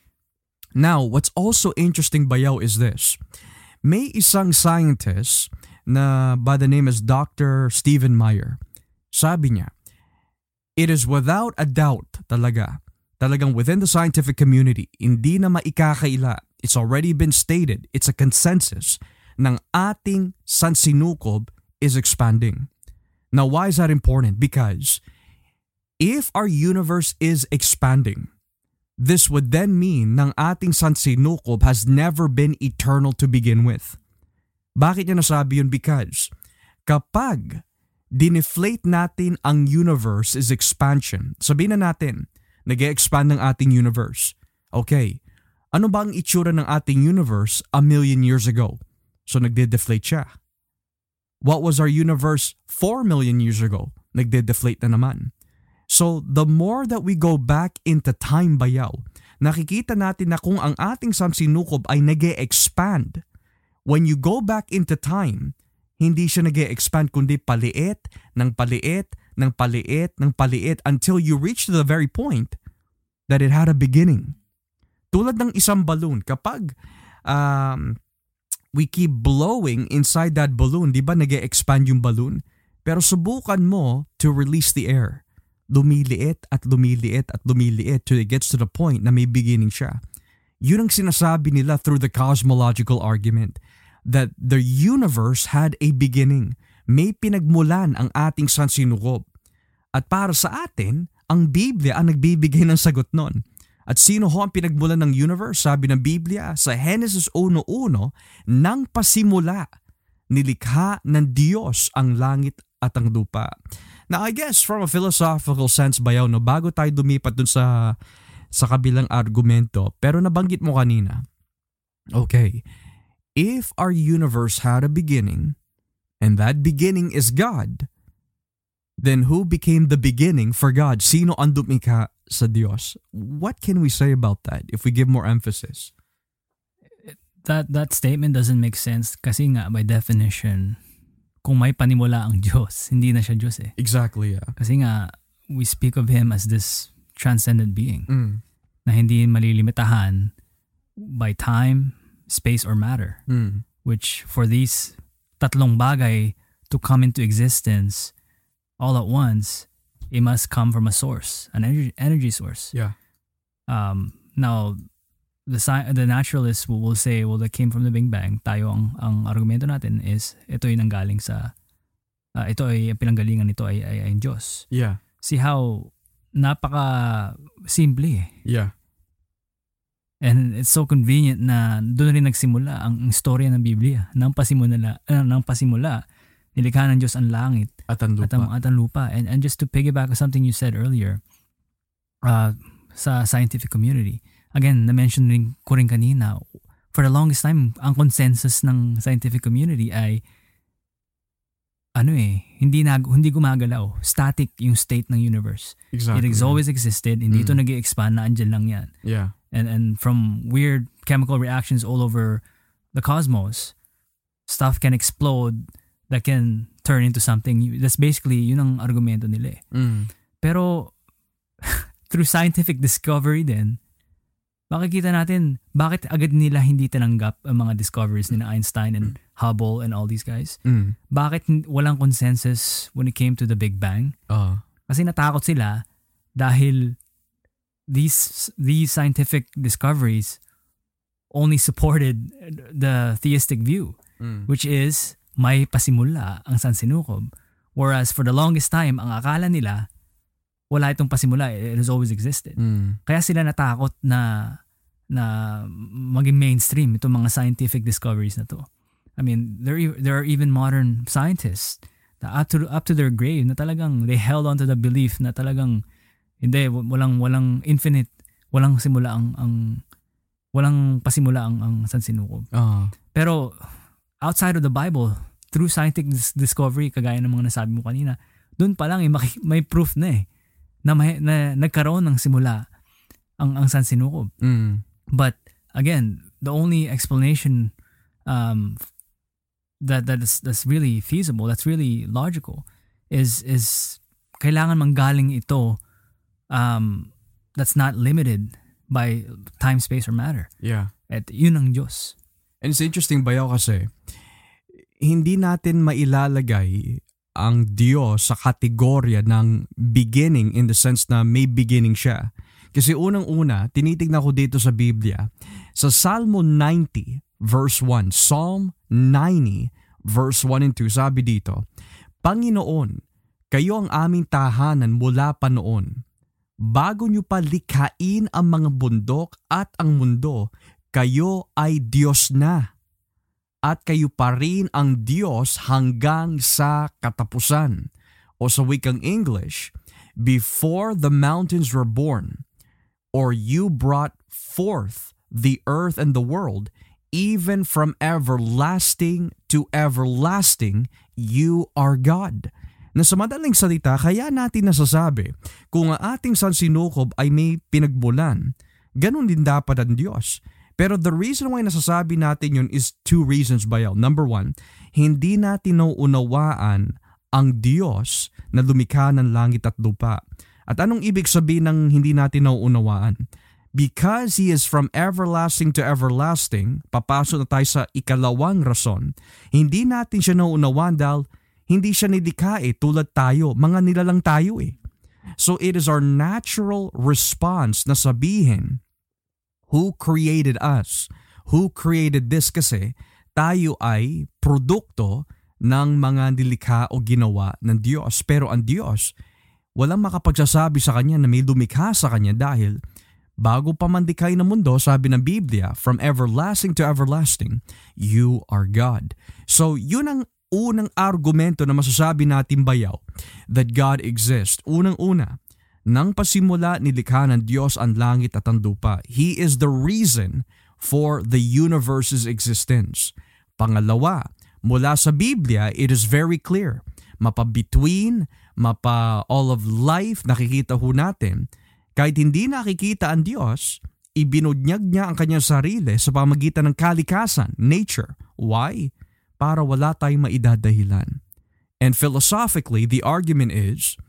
[SPEAKER 1] Now, what's also interesting bayaw is this. May isang scientist na by the name is Dr. Stephen Meyer. Sabi niya, it is without a doubt talaga, talagang within the scientific community, hindi na maikakaila. It's already been stated, it's a consensus ng ating sansinukob is expanding. Now, why is that important? Because if our universe is expanding, this would then mean ng ating sansinukob has never been eternal to begin with. Bakit niya nasabi yun? Because kapag dineflate natin ang universe is expansion, sabihin na natin, nag expand ng ating universe. Okay, ano ba ang itsura ng ating universe a million years ago? So nagde-deflate siya. What was our universe 4 million years ago? Nagde-deflate na naman. So the more that we go back into time bayaw, nakikita natin na kung ang ating samsinukob ay nag expand when you go back into time, hindi siya nag expand kundi paliit, ng paliit, ng paliit, ng paliit until you reach to the very point that it had a beginning. Tulad ng isang balloon, kapag um, we keep blowing inside that balloon, di ba nag expand yung balloon? Pero subukan mo to release the air. Lumiliit at lumiliit at lumiliit till it gets to the point na may beginning siya. Yun ang sinasabi nila through the cosmological argument that the universe had a beginning. May pinagmulan ang ating sansinukob. At para sa atin, ang Biblia ang nagbibigay ng sagot nun. At sino ho ang pinagmulan ng universe? Sabi ng Biblia sa Genesis 1.1, nang pasimula, nilikha ng Diyos ang langit at ang lupa. Now I guess from a philosophical sense bayaw no bago tayo dumipat dun sa sa kabilang argumento pero nabanggit mo kanina. Okay. If our universe had a beginning and that beginning is God, then who became the beginning for God? Sino ang dumikha sa Diyos. What can we say about that if we give more emphasis?
[SPEAKER 2] That that statement doesn't make sense kasi nga by definition, kung may panimula ang Diyos, hindi na siya Diyos eh.
[SPEAKER 1] Exactly, yeah.
[SPEAKER 2] Kasi nga, we speak of Him as this transcendent being
[SPEAKER 1] Mm.
[SPEAKER 2] na hindi malilimitahan by time, space, or matter.
[SPEAKER 1] Mm.
[SPEAKER 2] Which for these tatlong bagay to come into existence all at once, it must come from a source, an energy, energy source.
[SPEAKER 1] Yeah.
[SPEAKER 2] Um, now, the sci- the naturalists will, will say, well, that came from the Big Bang. Tayo ang ang argumento natin is ito ay nanggaling sa uh, ito ay ang pinanggalingan nito ay ay, ay ang Diyos.
[SPEAKER 1] Yeah.
[SPEAKER 2] See how napaka simple eh.
[SPEAKER 1] Yeah.
[SPEAKER 2] And it's so convenient na doon rin nagsimula ang, ang storya ng Biblia. Nang pasimula, uh, nang pasimula, nilikha ng Diyos ang langit
[SPEAKER 1] At ang
[SPEAKER 2] at ang,
[SPEAKER 1] lupa.
[SPEAKER 2] at ang lupa. And, and just to piggyback on something you said earlier, uh, sa scientific community, again, na-mention rin ko rin kanina, for the longest time, ang consensus ng scientific community ay ano eh, hindi na, hindi gumagalaw. Static yung state ng universe.
[SPEAKER 1] Exactly.
[SPEAKER 2] It has always existed. Hindi ito
[SPEAKER 1] Mm.
[SPEAKER 2] nag expand na andyan lang yan.
[SPEAKER 1] Yeah.
[SPEAKER 2] and and from weird chemical reactions all over the cosmos, stuff can explode that can turn into something. That's basically yun ang argumento nila. eh.
[SPEAKER 1] Mm.
[SPEAKER 2] Pero through scientific discovery din, makikita natin bakit agad nila hindi tinanggap ang mga discoveries ni Einstein and Hubble and all these guys.
[SPEAKER 1] Mm.
[SPEAKER 2] Bakit walang consensus when it came to the Big Bang?
[SPEAKER 1] Uh,
[SPEAKER 2] Kasi natakot sila dahil these these scientific discoveries only supported the theistic view,
[SPEAKER 1] mm.
[SPEAKER 2] which is may pasimula ang sansinukob. Whereas for the longest time, ang akala nila, wala itong pasimula. It has always existed.
[SPEAKER 1] Mm.
[SPEAKER 2] Kaya sila natakot na na maging mainstream itong mga scientific discoveries na to. I mean, there e- there are even modern scientists na up to up to their grave na talagang they held on to the belief na talagang hindi walang walang infinite, walang simula ang ang walang pasimula ang ang sansinukob.
[SPEAKER 1] Uh,
[SPEAKER 2] Pero outside of the Bible, through scientific dis- discovery kagaya ng mga nasabi mo kanina, doon pa lang eh, maki- may proof na eh na, may, na nagkaroon ng simula ang ang sansinukob.
[SPEAKER 1] mm.
[SPEAKER 2] But again, the only explanation um, that that is that's really feasible, that's really logical, is is kailangan manggaling ito um, that's not limited by time, space, or matter.
[SPEAKER 1] Yeah.
[SPEAKER 2] At yun ang Diyos.
[SPEAKER 1] And it's interesting bayaw kasi hindi natin mailalagay ang Diyos sa kategorya ng beginning in the sense na may beginning siya. Kasi unang-una, tinitignan ko dito sa Biblia, sa Salmo 90 verse 1, Psalm 90 verse 1 and 2, sabi dito, Panginoon, kayo ang aming tahanan mula pa noon. Bago nyo pa likhain ang mga bundok at ang mundo, kayo ay Diyos na. At kayo pa rin ang Diyos hanggang sa katapusan. O sa wikang English, before the mountains were born, or you brought forth the earth and the world, even from everlasting to everlasting, you are God. Na sa madaling salita, kaya natin nasasabi, kung ang ating sansinukob ay may pinagmulan, ganun din dapat ang Diyos. Pero the reason why nasasabi natin yun is two reasons bayaw. Number one, hindi natin nauunawaan ang Diyos na lumikha ng langit at lupa. At anong ibig sabihin ng hindi natin nauunawaan? Because He is from everlasting to everlasting, papasok na tayo sa ikalawang rason, hindi natin siya nauunawaan dahil hindi siya nilikha eh, tulad tayo, mga nilalang tayo eh. So it is our natural response na sabihin, who created us? Who created this? Kasi tayo ay produkto ng mga nilikha o ginawa ng Diyos. Pero ang Diyos, walang makapagsasabi sa Kanya na may lumikha sa Kanya dahil Bago pa mandikay ng mundo, sabi ng Biblia, from everlasting to everlasting, you are God. So, yun ang unang argumento na masasabi natin bayaw that God exists. Unang-una, nang pasimula nilikha ng Diyos ang langit at ang lupa. He is the reason for the universe's existence. Pangalawa, mula sa Biblia, it is very clear. Mapa between, mapa all of life, nakikita ho natin kahit hindi nakikita ang Diyos, ibinunyag niya ang kanyang sarili sa pamagitan ng kalikasan, nature. Why? Para wala tayong maidadahilan. And philosophically, the argument is,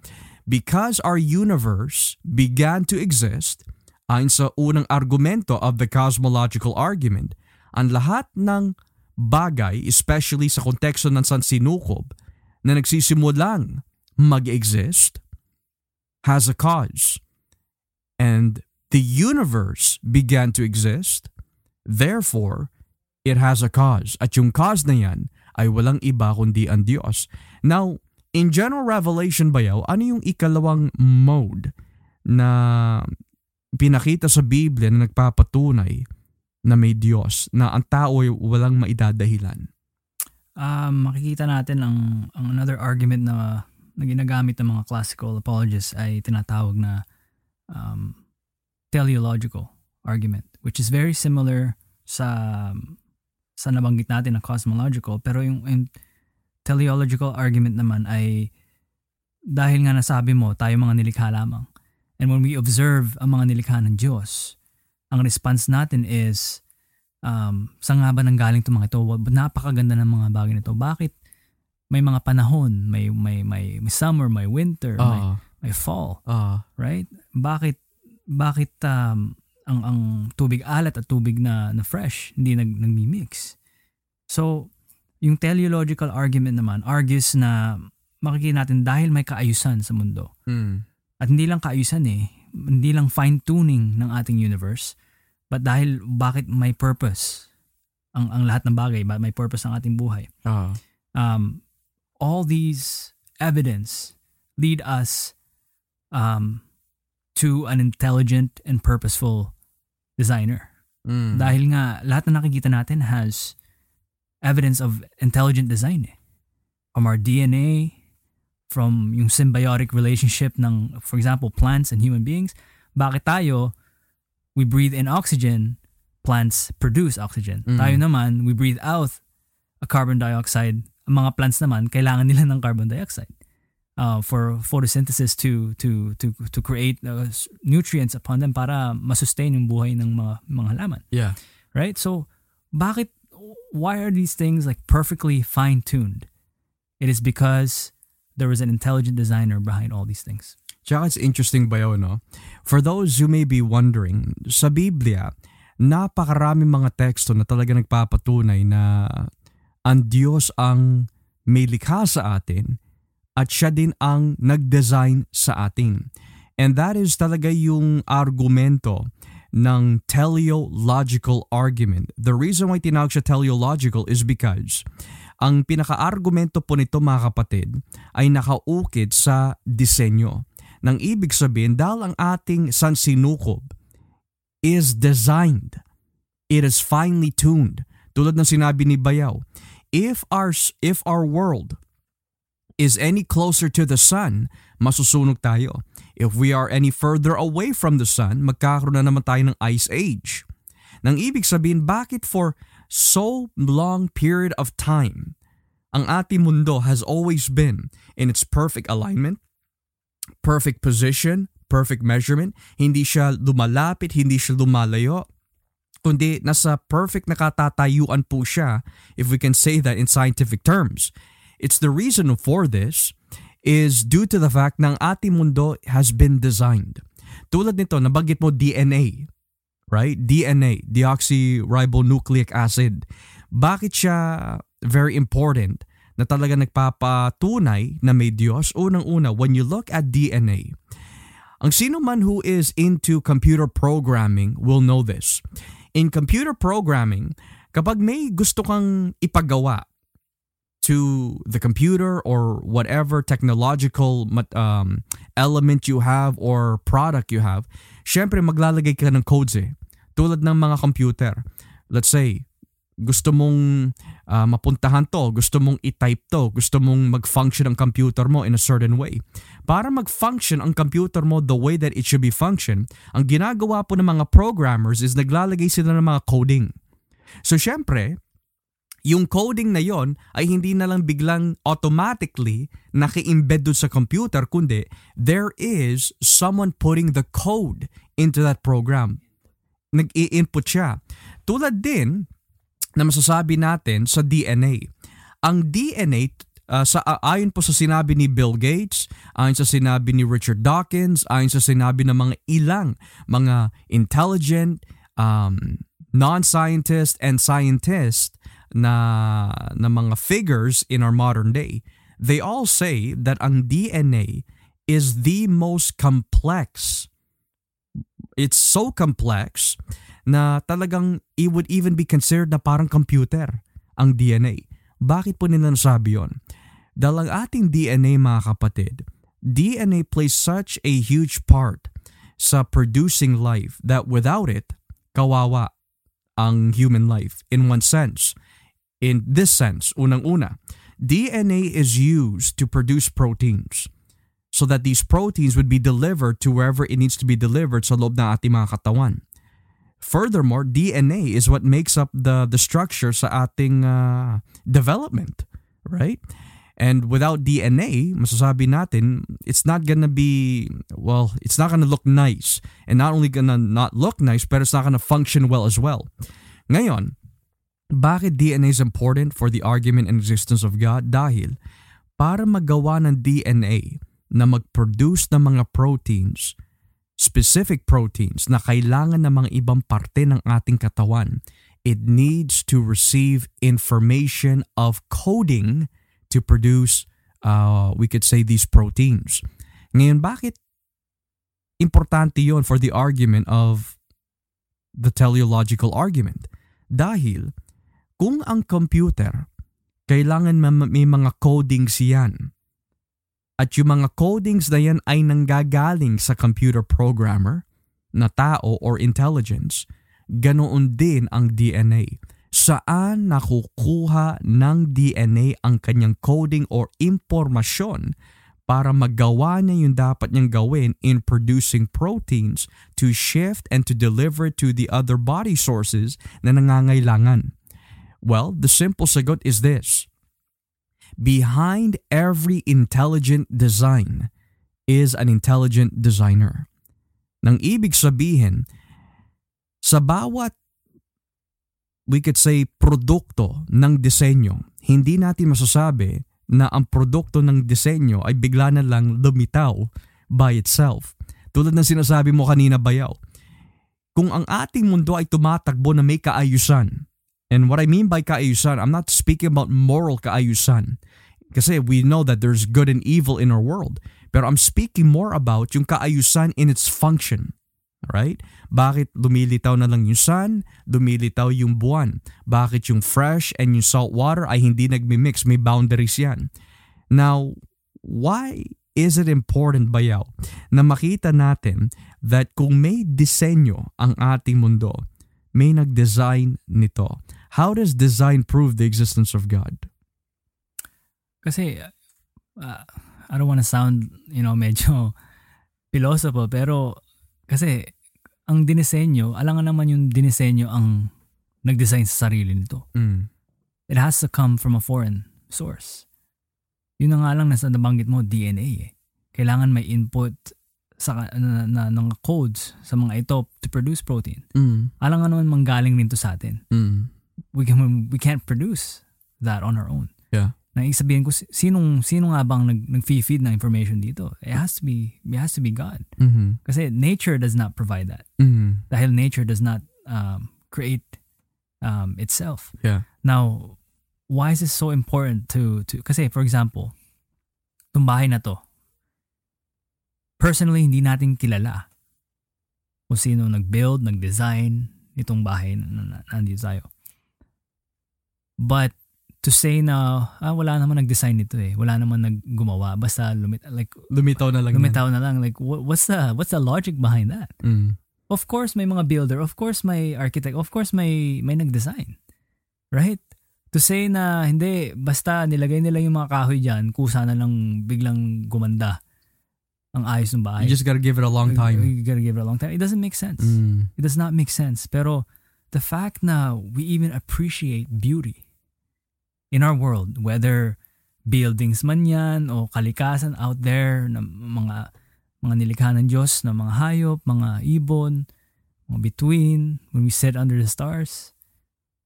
[SPEAKER 1] because our universe began to exist, ayon sa unang argumento of the cosmological argument, ang lahat ng bagay, especially sa konteksto ng sansinukob, na nagsisimulang mag-exist, has a cause and the universe began to exist, therefore, it has a cause. At yung cause na yan ay walang iba kundi ang Diyos. Now, in general revelation bayaw, ano yung ikalawang mode na pinakita sa Biblia na nagpapatunay na may Diyos, na ang tao ay walang maidadahilan?
[SPEAKER 2] Um, makikita natin ang, ang another argument na, na ginagamit ng mga classical apologists ay tinatawag na um, teleological argument, which is very similar sa sa nabanggit natin na cosmological, pero yung, yung teleological argument naman ay dahil nga nasabi mo, tayo mga nilikha lamang. And when we observe ang mga nilikha ng Diyos, ang response natin is, um, sa nga ba nanggaling itong mga ito? Napakaganda ng mga bagay nito. Bakit may mga panahon, may may may, may summer, may winter, uh, may, may fall, uh, right? Bakit bakit um, ang ang tubig alat at tubig na na fresh hindi nag nagmi-mix. So, yung teleological argument naman argues na makikita natin dahil may kaayusan sa mundo. Mm. At hindi lang kaayusan eh, hindi lang fine tuning ng ating universe, but dahil bakit may purpose ang ang lahat ng bagay, may purpose ang ating buhay. Uh-huh. Um, all these evidence lead us um, to an intelligent and purposeful designer. Mm. Dahil nga lahat na nakikita natin has evidence of intelligent design eh. From our DNA, from yung symbiotic relationship ng, for example, plants and human beings, bakit tayo, we breathe in oxygen, plants produce oxygen. Mm. Tayo naman, we breathe out a carbon dioxide, ang mga plants naman, kailangan nila ng carbon dioxide uh, for photosynthesis to to to to create uh, nutrients upon them para masustain yung buhay ng mga mga halaman.
[SPEAKER 1] Yeah.
[SPEAKER 2] Right? So bakit why are these things like perfectly fine-tuned? It is because there was an intelligent designer behind all these things.
[SPEAKER 1] Tsaka it's interesting ba yun, no? For those who may be wondering, sa Biblia, napakarami mga teksto na talaga nagpapatunay na ang Diyos ang may likha sa atin at siya din ang nag-design sa atin. And that is talaga yung argumento ng teleological argument. The reason why tinawag siya teleological is because ang pinaka-argumento po nito mga kapatid ay nakaukit sa disenyo. Nang ibig sabihin, dahil ang ating sansinukob is designed, it is finely tuned. Tulad ng sinabi ni Bayaw, if our, if our world is any closer to the sun, masusunog tayo. If we are any further away from the sun, magkakaroon na naman tayo ng ice age. Nang ibig sabihin, bakit for so long period of time, ang ating mundo has always been in its perfect alignment, perfect position, perfect measurement, hindi siya lumalapit, hindi siya lumalayo, kundi nasa perfect nakatatayuan po siya, if we can say that in scientific terms. It's the reason for this is due to the fact ang ating mundo has been designed. Tulad nito, nabanggit mo DNA, right? DNA, deoxyribonucleic acid. Bakit siya very important na talaga nagpapatunay na may Diyos? Unang-una, when you look at DNA, ang sino man who is into computer programming will know this. In computer programming, kapag may gusto kang ipagawa to the computer or whatever technological um, element you have or product you have, syempre maglalagay ka ng codes eh. Tulad ng mga computer. Let's say, gusto mong uh, mapuntahan to, gusto mong i-type to, gusto mong mag-function ang computer mo in a certain way. Para mag-function ang computer mo the way that it should be function, ang ginagawa po ng mga programmers is naglalagay sila ng mga coding. So syempre, yung coding na yon ay hindi na lang biglang automatically naki-embed dun sa computer, kundi there is someone putting the code into that program. Nag-i-input siya. Tulad din na masasabi natin sa DNA. Ang DNA uh, sa uh, ayon po sa sinabi ni Bill Gates, ayon sa sinabi ni Richard Dawkins, ayon sa sinabi ng mga ilang mga intelligent um, non-scientist and scientist na na mga figures in our modern day, they all say that ang DNA is the most complex. It's so complex na talagang it would even be considered na parang computer ang DNA. Bakit po nila nasabi yun? Dahil ang ating DNA mga kapatid, DNA plays such a huge part sa producing life that without it, kawawa ang human life in one sense. In this sense, unang-una, DNA is used to produce proteins so that these proteins would be delivered to wherever it needs to be delivered sa loob ng ating mga katawan. Furthermore, DNA is what makes up the the structure sa ating uh, development, right? And without DNA, masasabi natin, it's not gonna be, well, it's not gonna look nice. And not only gonna not look nice, but it's not gonna function well as well. Ngayon, bakit DNA is important for the argument and existence of God? Dahil para magawa ng DNA na mag-produce ng mga proteins, specific proteins na kailangan ng mga ibang parte ng ating katawan, it needs to receive information of coding to produce, uh, we could say, these proteins. Ngayon, bakit importante yon for the argument of the teleological argument? Dahil kung ang computer kailangan may mga codings yan at yung mga codings na yan ay nanggagaling sa computer programmer na tao or intelligence, ganoon din ang DNA. Saan nakukuha ng DNA ang kanyang coding or impormasyon para magawa niya yung dapat niyang gawin in producing proteins to shift and to deliver to the other body sources na nangangailangan? Well, the simple sagot is this behind every intelligent design is an intelligent designer. Nang ibig sabihin, sa bawat we could say produkto ng disenyo, hindi natin masasabi na ang produkto ng disenyo ay bigla na lang lumitaw by itself. Tulad ng sinasabi mo kanina bayaw, kung ang ating mundo ay tumatakbo na may kaayusan, and what I mean by kaayusan, I'm not speaking about moral kaayusan. Kasi we know that there's good and evil in our world. Pero I'm speaking more about yung kaayusan in its function. Right? Bakit lumilitaw na lang yung sun, lumilitaw yung buwan? Bakit yung fresh and yung salt water ay hindi nagmi-mix? May boundaries yan. Now, why is it important bayaw na makita natin that kung may disenyo ang ating mundo, may nag-design nito. How does design prove the existence of God?
[SPEAKER 2] Kasi, uh, I don't want to sound, you know, medyo philosopher, pero kasi ang dinisenyo, alangan naman yung dinisenyo ang nag-design sa sarili nito.
[SPEAKER 1] Mm.
[SPEAKER 2] It has to come from a foreign source. Yun na nga lang nasa nabanggit mo, DNA eh. Kailangan may input sa na, na, ng codes sa mga ito to produce protein.
[SPEAKER 1] Mm.
[SPEAKER 2] Alang naman manggaling rin to sa atin.
[SPEAKER 1] Mm.
[SPEAKER 2] We can we can't produce that on our own.
[SPEAKER 1] Yeah.
[SPEAKER 2] Na isabihin ko sinong sino nga bang nag nag-feed ng information dito? It has to be it has to be God.
[SPEAKER 1] Mm-hmm.
[SPEAKER 2] Kasi nature does not provide that.
[SPEAKER 1] Mm-hmm.
[SPEAKER 2] Dahil nature does not um, create um, itself.
[SPEAKER 1] Yeah.
[SPEAKER 2] Now, why is this so important to to kasi for example, itong bahay na to. Personally, hindi natin kilala kung sino nag-build, nag-design itong bahay na, na, na nandito tayo. But to say na ah, wala naman nag-design nito eh. Wala naman naggumawa. Basta lumit like
[SPEAKER 1] Lumitaw na lang. yan.
[SPEAKER 2] lumitaw na lang. Like what, what's the what's the logic behind that?
[SPEAKER 1] Mm.
[SPEAKER 2] Of course may mga builder, of course may architect, of course may may nag-design. Right? To say na hindi basta nilagay nila yung mga kahoy diyan, kusa na lang biglang gumanda ang ayos ng bahay.
[SPEAKER 1] You just gotta give it a long time.
[SPEAKER 2] You gotta give it a long time. It doesn't make sense.
[SPEAKER 1] Mm.
[SPEAKER 2] It does not make sense. Pero the fact na we even appreciate beauty in our world, whether buildings man yan o kalikasan out there na mga mga nilikha ng Diyos na mga hayop, mga ibon, mga between, when we sit under the stars,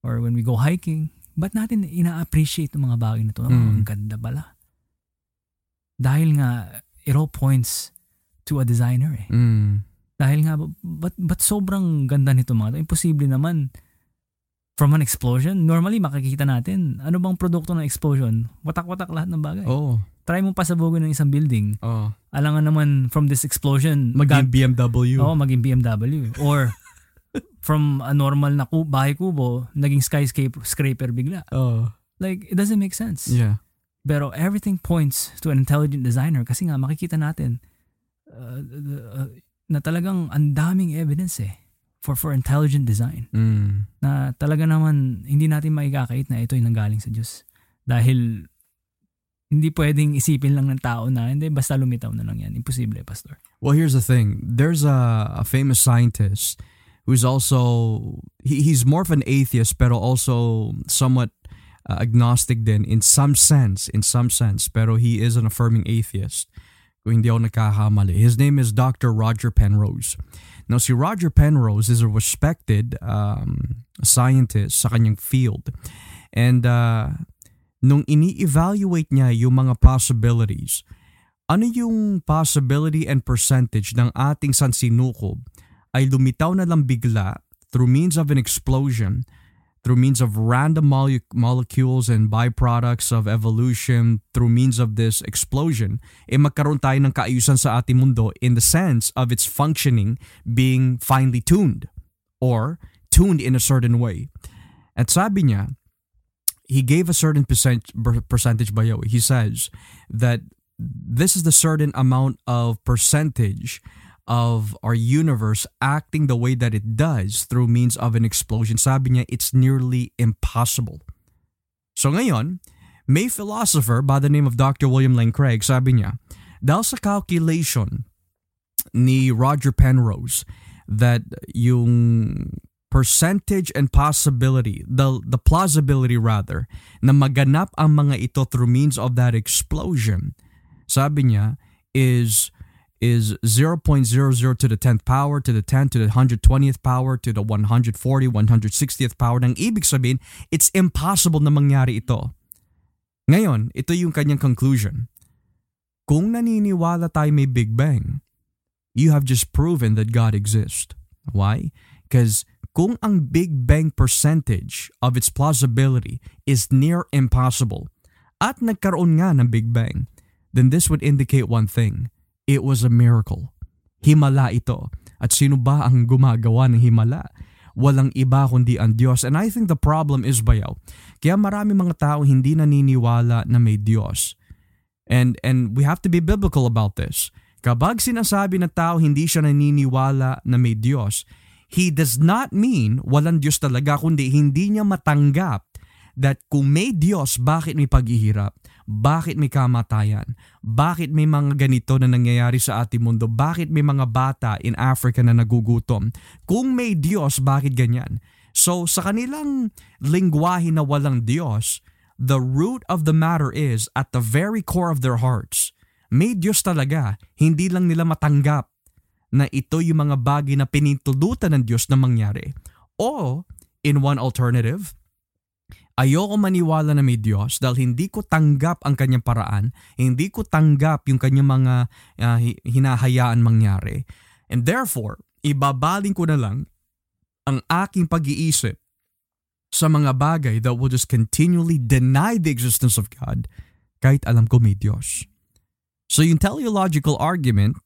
[SPEAKER 2] or when we go hiking, ba't natin ina-appreciate yung mga bagay na to?
[SPEAKER 1] Mm.
[SPEAKER 2] ang ganda pala. Dahil nga, it all points to a designer eh.
[SPEAKER 1] Mm.
[SPEAKER 2] Dahil nga, ba't, ba't sobrang ganda nito mga to? Imposible naman from an explosion. Normally, makikita natin, ano bang produkto ng explosion? Watak-watak lahat ng bagay.
[SPEAKER 1] Oh.
[SPEAKER 2] Try mo pasabugin ng isang building.
[SPEAKER 1] Oh.
[SPEAKER 2] Alangan naman from this explosion,
[SPEAKER 1] Maging BMW.
[SPEAKER 2] Oo, maging BMW. Or from a normal na ku- bahay kubo, naging skyscraper scraper bigla.
[SPEAKER 1] Oh.
[SPEAKER 2] Like, it doesn't make sense.
[SPEAKER 1] Yeah.
[SPEAKER 2] Pero everything points to an intelligent designer kasi nga makikita natin uh, uh, na talagang ang daming evidence eh for for intelligent design
[SPEAKER 1] Mm.
[SPEAKER 2] na talaga naman hindi natin maikakait na ito ay nanggaling sa Diyos. Dahil hindi pwedeng isipin lang ng tao na hindi basta lumitaw na lang yan. Imposible, pastor.
[SPEAKER 1] Well, here's the thing. There's a, a famous scientist who's also he, he's more of an atheist, pero also somewhat uh, agnostic din in some sense, in some sense. Pero he is an affirming atheist. Kung hindi ako nagkakamali. His name is Dr. Roger Penrose. Now, si Roger Penrose is a respected um, scientist sa kanyang field. And uh, nung ini-evaluate niya yung mga possibilities, ano yung possibility and percentage ng ating sansinukob ay lumitaw na lang bigla through means of an explosion, through means of random mole- molecules and byproducts of evolution, through means of this explosion, eh magkaroon tayo ng kaayusan sa ating mundo in the sense of its functioning being finely tuned or tuned in a certain way. At sabi niya, he gave a certain percent, percentage bayo. He says that this is the certain amount of percentage of our universe acting the way that it does through means of an explosion. Sabi niya, it's nearly impossible. So ngayon, may philosopher by the name of Dr. William Lane Craig, sabi niya, dahil sa calculation ni Roger Penrose that yung percentage and possibility, the, the plausibility rather, na maganap ang mga ito through means of that explosion, sabi niya, is is 0.00 to the 10th power, to the 10 to the 120th power, to the 140, 160th power. Nang ibig sabihin, it's impossible na mangyari ito. Ngayon, ito yung kanyang conclusion. Kung naniniwala tayo may Big Bang, you have just proven that God exists. Why? Because kung ang Big Bang percentage of its plausibility is near impossible at nagkaroon nga ng Big Bang, then this would indicate one thing. It was a miracle. Himala ito. At sino ba ang gumagawa ng himala? Walang iba kundi ang Diyos. And I think the problem is bayaw. Kaya marami mga tao hindi naniniwala na may Diyos. And, and we have to be biblical about this. Kapag sinasabi na tao hindi siya naniniwala na may Diyos, he does not mean walang Diyos talaga, kundi hindi niya matanggap that kung may Diyos, bakit may paghihirap? Bakit may kamatayan? Bakit may mga ganito na nangyayari sa ating mundo? Bakit may mga bata in Africa na nagugutom? Kung may Diyos, bakit ganyan? So sa kanilang lingwahe na walang Diyos, the root of the matter is at the very core of their hearts. May Diyos talaga, hindi lang nila matanggap na ito yung mga bagay na pinintulutan ng Diyos na mangyari. O, in one alternative, ayoko maniwala na may Diyos dahil hindi ko tanggap ang kanyang paraan, hindi ko tanggap yung kanyang mga uh, hinahayaan mangyari. And therefore, ibabaling ko na lang ang aking pag-iisip sa mga bagay that will just continually deny the existence of God kahit alam ko may Diyos. So yung teleological argument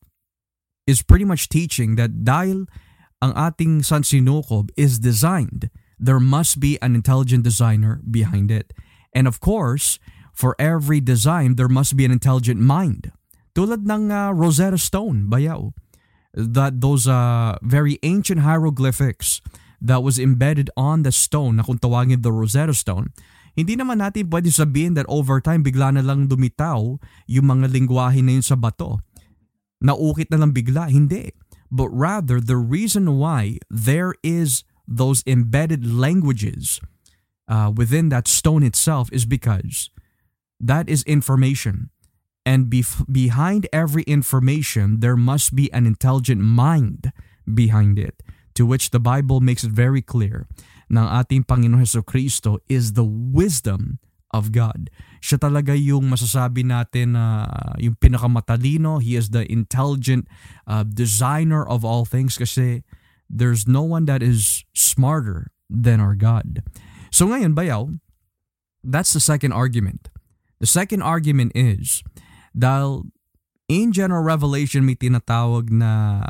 [SPEAKER 1] is pretty much teaching that dahil ang ating sansinukob is designed, there must be an intelligent designer behind it. And of course, for every design, there must be an intelligent mind. Tulad ng uh, Rosetta Stone, bayaw. That those uh, very ancient hieroglyphics that was embedded on the stone na kung tawagin the Rosetta Stone, hindi naman natin pwede sabihin that over time bigla na lang dumitaw yung mga lingwahe na yun sa bato. Naukit na lang bigla. Hindi. But rather, the reason why there is those embedded languages uh, within that stone itself is because that is information. And bef- behind every information, there must be an intelligent mind behind it, to which the Bible makes it very clear ng ating Panginoon Heso Kristo is the wisdom of God. Siya talaga yung masasabi natin na uh, yung pinakamatalino. He is the intelligent uh, designer of all things kasi there's no one that is smarter than our God. So ngayon, bayaw, that's the second argument. The second argument is, dahil in general revelation may tinatawag na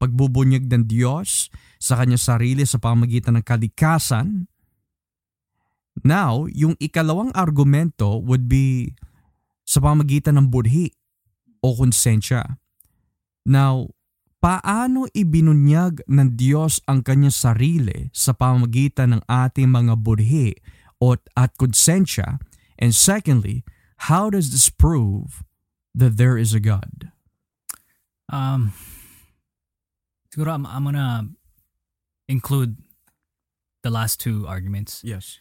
[SPEAKER 1] pagbubunyag ng Diyos sa kanyang sarili sa pamagitan ng kalikasan. Now, yung ikalawang argumento would be sa pamagitan ng budhi o konsensya. Now, paano ibinunyag ng Diyos ang kanyang sarili sa pamagitan ng ating mga budhi o at konsensya? And secondly, how does this prove that there is a God?
[SPEAKER 2] Um, siguro I'm, I'm gonna include the last two arguments.
[SPEAKER 1] Yes.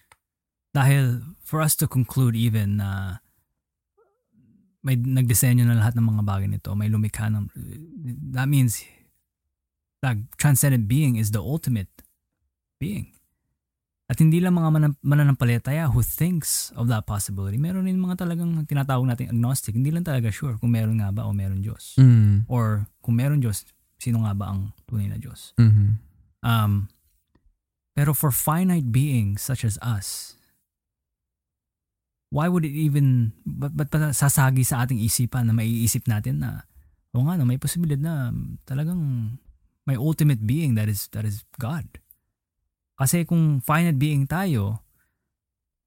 [SPEAKER 2] Dahil for us to conclude even na may nagdisenyo na lahat ng mga bagay nito, may lumikha ng, that means that transcendent being is the ultimate being. At hindi lang mga manan- mananampalataya who thinks of that possibility. Meron din mga talagang tinatawag natin agnostic. Hindi lang talaga sure kung meron nga ba o meron Diyos.
[SPEAKER 1] Mm.
[SPEAKER 2] Or kung meron Diyos, sino nga ba ang tunay na Diyos.
[SPEAKER 1] Mm-hmm.
[SPEAKER 2] Um, pero for finite beings such as us, why would it even, ba't, ba't pa sasagi sa ating isipan na maiisip natin na, o nga no, may posibilidad na talagang may ultimate being that is, that is God. Kasi kung finite being tayo,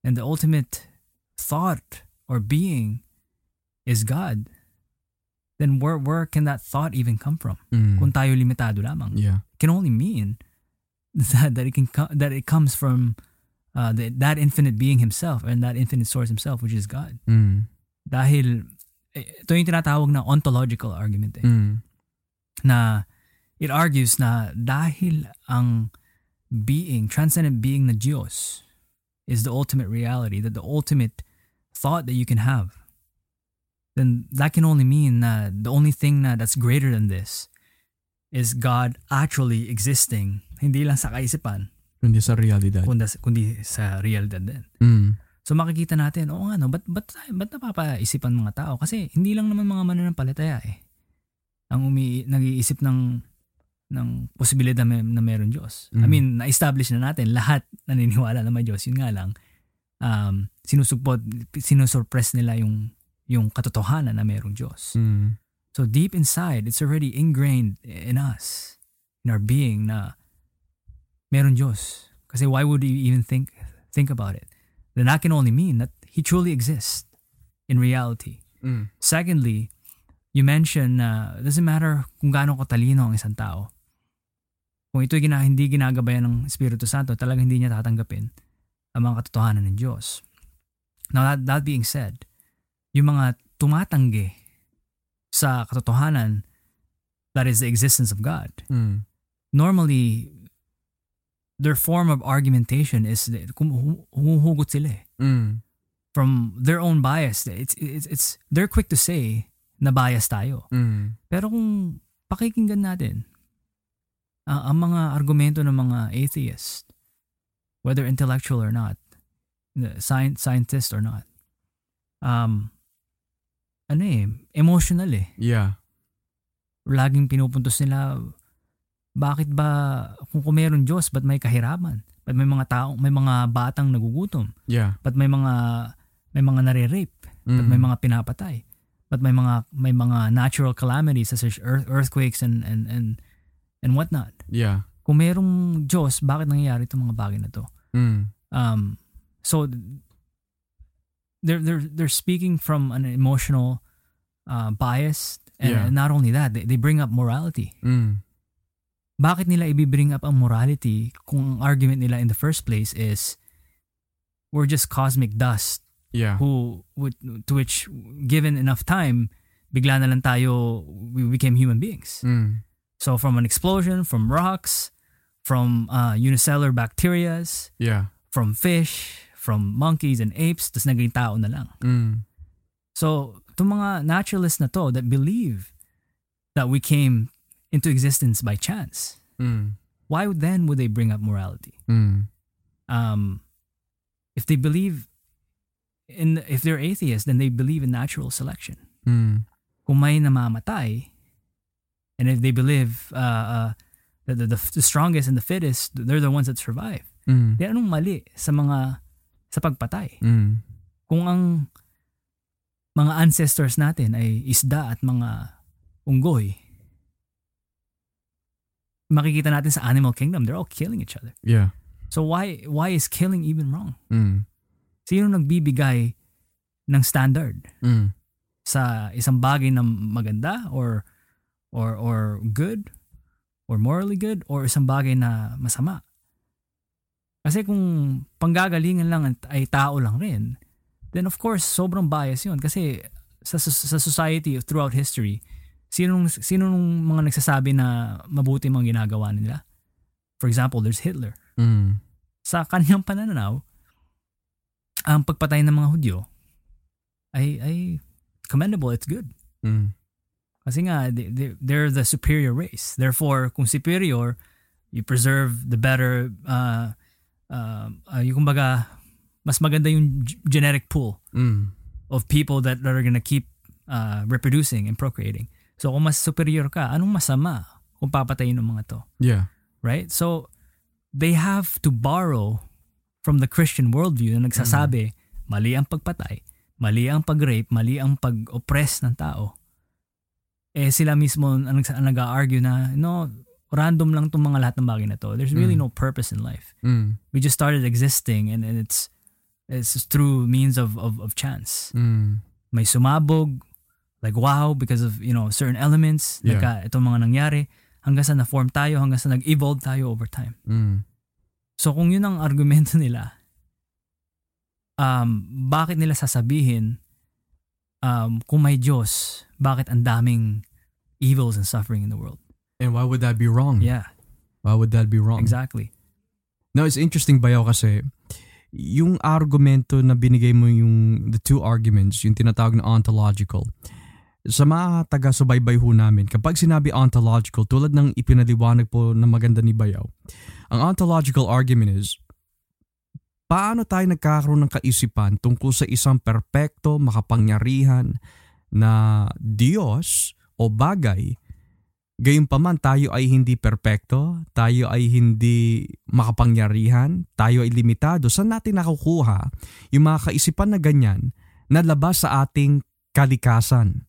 [SPEAKER 2] and the ultimate thought or being is God, then where, where can that thought even come from?
[SPEAKER 1] Mm.
[SPEAKER 2] Kung tayo limitado lamang.
[SPEAKER 1] Yeah.
[SPEAKER 2] can only mean that that it can that it comes from uh, the, that infinite being himself and that infinite source himself, which is God.
[SPEAKER 1] Mm.
[SPEAKER 2] Dahil eh, ito yung tinatawag na ontological argument eh,
[SPEAKER 1] Mm.
[SPEAKER 2] na it argues na dahil ang being, transcendent being na Diyos is the ultimate reality, that the ultimate thought that you can have, then that can only mean na the only thing na that's greater than this is God actually existing, hindi lang sa kaisipan,
[SPEAKER 1] Hindi sa realidad.
[SPEAKER 2] kundi, kundi sa realidad din.
[SPEAKER 1] Mm.
[SPEAKER 2] So makikita natin, oo nga no, ba't, ba't, ba't napapaisipan mga tao? Kasi hindi lang naman mga mananampalataya eh. Ang umi, nag-iisip ng ng posibilidad na, na meron Diyos. I
[SPEAKER 1] Mm.
[SPEAKER 2] mean, na-establish na natin lahat naniniwala na may Diyos. Yun nga lang, um, sinusugpot, sinusurpress nila yung yung katotohanan na merong Diyos.
[SPEAKER 1] Mm.
[SPEAKER 2] So deep inside, it's already ingrained in us, in our being na meron Diyos. Kasi why would you even think think about it? Then that can only mean that He truly exists in reality.
[SPEAKER 1] Mm.
[SPEAKER 2] Secondly, you mentioned na it doesn't matter kung gaano katalino ang isang tao. Kung ito'y gina, hindi ginagabayan ng Espiritu Santo, talagang hindi niya tatanggapin ang mga katotohanan ng Diyos. Now that, that being said, yung mga tumatanggi sa katotohanan that is the existence of God,
[SPEAKER 1] Mm.
[SPEAKER 2] normally their form of argumentation is humuhugot sila eh.
[SPEAKER 1] Mm.
[SPEAKER 2] from their own bias. It's, it's, it's, they're quick to say na bias tayo.
[SPEAKER 1] Mm.
[SPEAKER 2] Pero kung pakikinggan natin ah, ang mga argumento ng mga atheist, whether intellectual or not, science, scientist or not, um, ano eh, emotional eh.
[SPEAKER 1] Yeah.
[SPEAKER 2] Laging pinupuntos nila, bakit ba, kung, kung meron Diyos, ba't may kahirapan? Ba't may mga tao, may mga batang nagugutom?
[SPEAKER 1] Yeah.
[SPEAKER 2] Ba't may mga, may mga nare-rape? Ba't
[SPEAKER 1] Mm.
[SPEAKER 2] may mga pinapatay? Ba't may mga, may mga natural calamities such as earth, earthquakes and, and, and, and whatnot?
[SPEAKER 1] Yeah.
[SPEAKER 2] Kung merong Diyos, bakit nangyayari itong mga bagay na to?
[SPEAKER 1] Mm.
[SPEAKER 2] Um, so, they're they're they're speaking from an emotional uh, bias and
[SPEAKER 1] Yeah.
[SPEAKER 2] not only that they, they bring up morality
[SPEAKER 1] Mm.
[SPEAKER 2] Bakit nila i-bring up ang morality kung ang argument nila in the first place is we're just cosmic dust
[SPEAKER 1] Yeah.
[SPEAKER 2] who would to which given enough time bigla na lang tayo we became human beings
[SPEAKER 1] Mm.
[SPEAKER 2] so from an explosion from rocks from uh, unicellular bacterias
[SPEAKER 1] Yeah.
[SPEAKER 2] from fish from monkeys and apes tas naging tao na lang
[SPEAKER 1] Mm.
[SPEAKER 2] So, itong mga naturalists na to that believe that we came into existence by chance,
[SPEAKER 1] Mm.
[SPEAKER 2] why then would they bring up morality?
[SPEAKER 1] Mm.
[SPEAKER 2] Um, if they believe in, if they're atheists, then they believe in natural selection.
[SPEAKER 1] Mm.
[SPEAKER 2] Kung may namamatay, and if they believe uh, uh, that the, the, the strongest and the fittest, they're the ones that survive.
[SPEAKER 1] Mm.
[SPEAKER 2] Then anong mali sa mga sa pagpatay?
[SPEAKER 1] Mm.
[SPEAKER 2] kung ang mga ancestors natin ay isda at mga unggoy, makikita natin sa animal kingdom, they're all killing each other.
[SPEAKER 1] Yeah.
[SPEAKER 2] So why why is killing even wrong?
[SPEAKER 1] Mm.
[SPEAKER 2] Sino nagbibigay ng standard
[SPEAKER 1] Mm.
[SPEAKER 2] sa isang bagay na maganda or or or good or morally good or isang bagay na masama? Kasi kung panggagalingan lang ay tao lang rin, then of course sobrang bias 'yun kasi sa sa society throughout history, sino sino nung mga nagsasabi na mabuti mga ginagawa nila? For example, there's Hitler.
[SPEAKER 1] Mm.
[SPEAKER 2] Sa kanyang pananaw, ang pagpatay ng mga Hudyo ay ay commendable, it's good.
[SPEAKER 1] Mm.
[SPEAKER 2] Kasi nga, they, they- they're the superior race. Therefore, kung superior, you preserve the better, uh, uh, uh, yung kumbaga, mas maganda yung genetic pool
[SPEAKER 1] Mm.
[SPEAKER 2] of people that are gonna keep uh, reproducing and procreating. So kung mas superior ka, anong masama kung papatayin ng mga to?
[SPEAKER 1] Yeah.
[SPEAKER 2] Right? So, they have to borrow from the Christian worldview na nagsasabi, mali ang pagpatay, mali ang pag-rape, mali ang pag-oppress ng tao. Eh sila mismo ang, nag-argue na, no, random lang itong mga lahat ng bagay na to. There's really
[SPEAKER 1] Mm.
[SPEAKER 2] no purpose in life.
[SPEAKER 1] Mm.
[SPEAKER 2] We just started existing and, and it's it's through means of, of, of chance.
[SPEAKER 1] Mm.
[SPEAKER 2] May sumabog, like wow, because of, you know, certain elements,
[SPEAKER 1] Yeah.
[SPEAKER 2] nagka, itong mga nangyari, hanggang sa na-form tayo, hanggang sa nag-evolve tayo over time.
[SPEAKER 1] Mm.
[SPEAKER 2] So kung yun ang argumento nila, um, bakit nila sasabihin um, kung may Diyos, bakit ang daming evils and suffering in the world?
[SPEAKER 1] And why would that be wrong?
[SPEAKER 2] Yeah,
[SPEAKER 1] Why would that be wrong?
[SPEAKER 2] exactly.
[SPEAKER 1] No, it's interesting bayaw kasi yung argumento na binigay mo yung the two arguments, yung tinatawag na ontological. Sa mga taga-subaybay ho namin, kapag sinabi ontological, tulad ng ipinaliwanag po na maganda ni Bayaw, ang ontological argument is, paano tayo nagkakaroon ng kaisipan tungkol sa isang perpekto, makapangyarihan na Diyos o bagay Gayunpaman tayo ay hindi perpekto, tayo ay hindi makapangyarihan, tayo ay limitado. Saan natin nakukuha yung mga kaisipan na ganyan na labas sa ating kalikasan?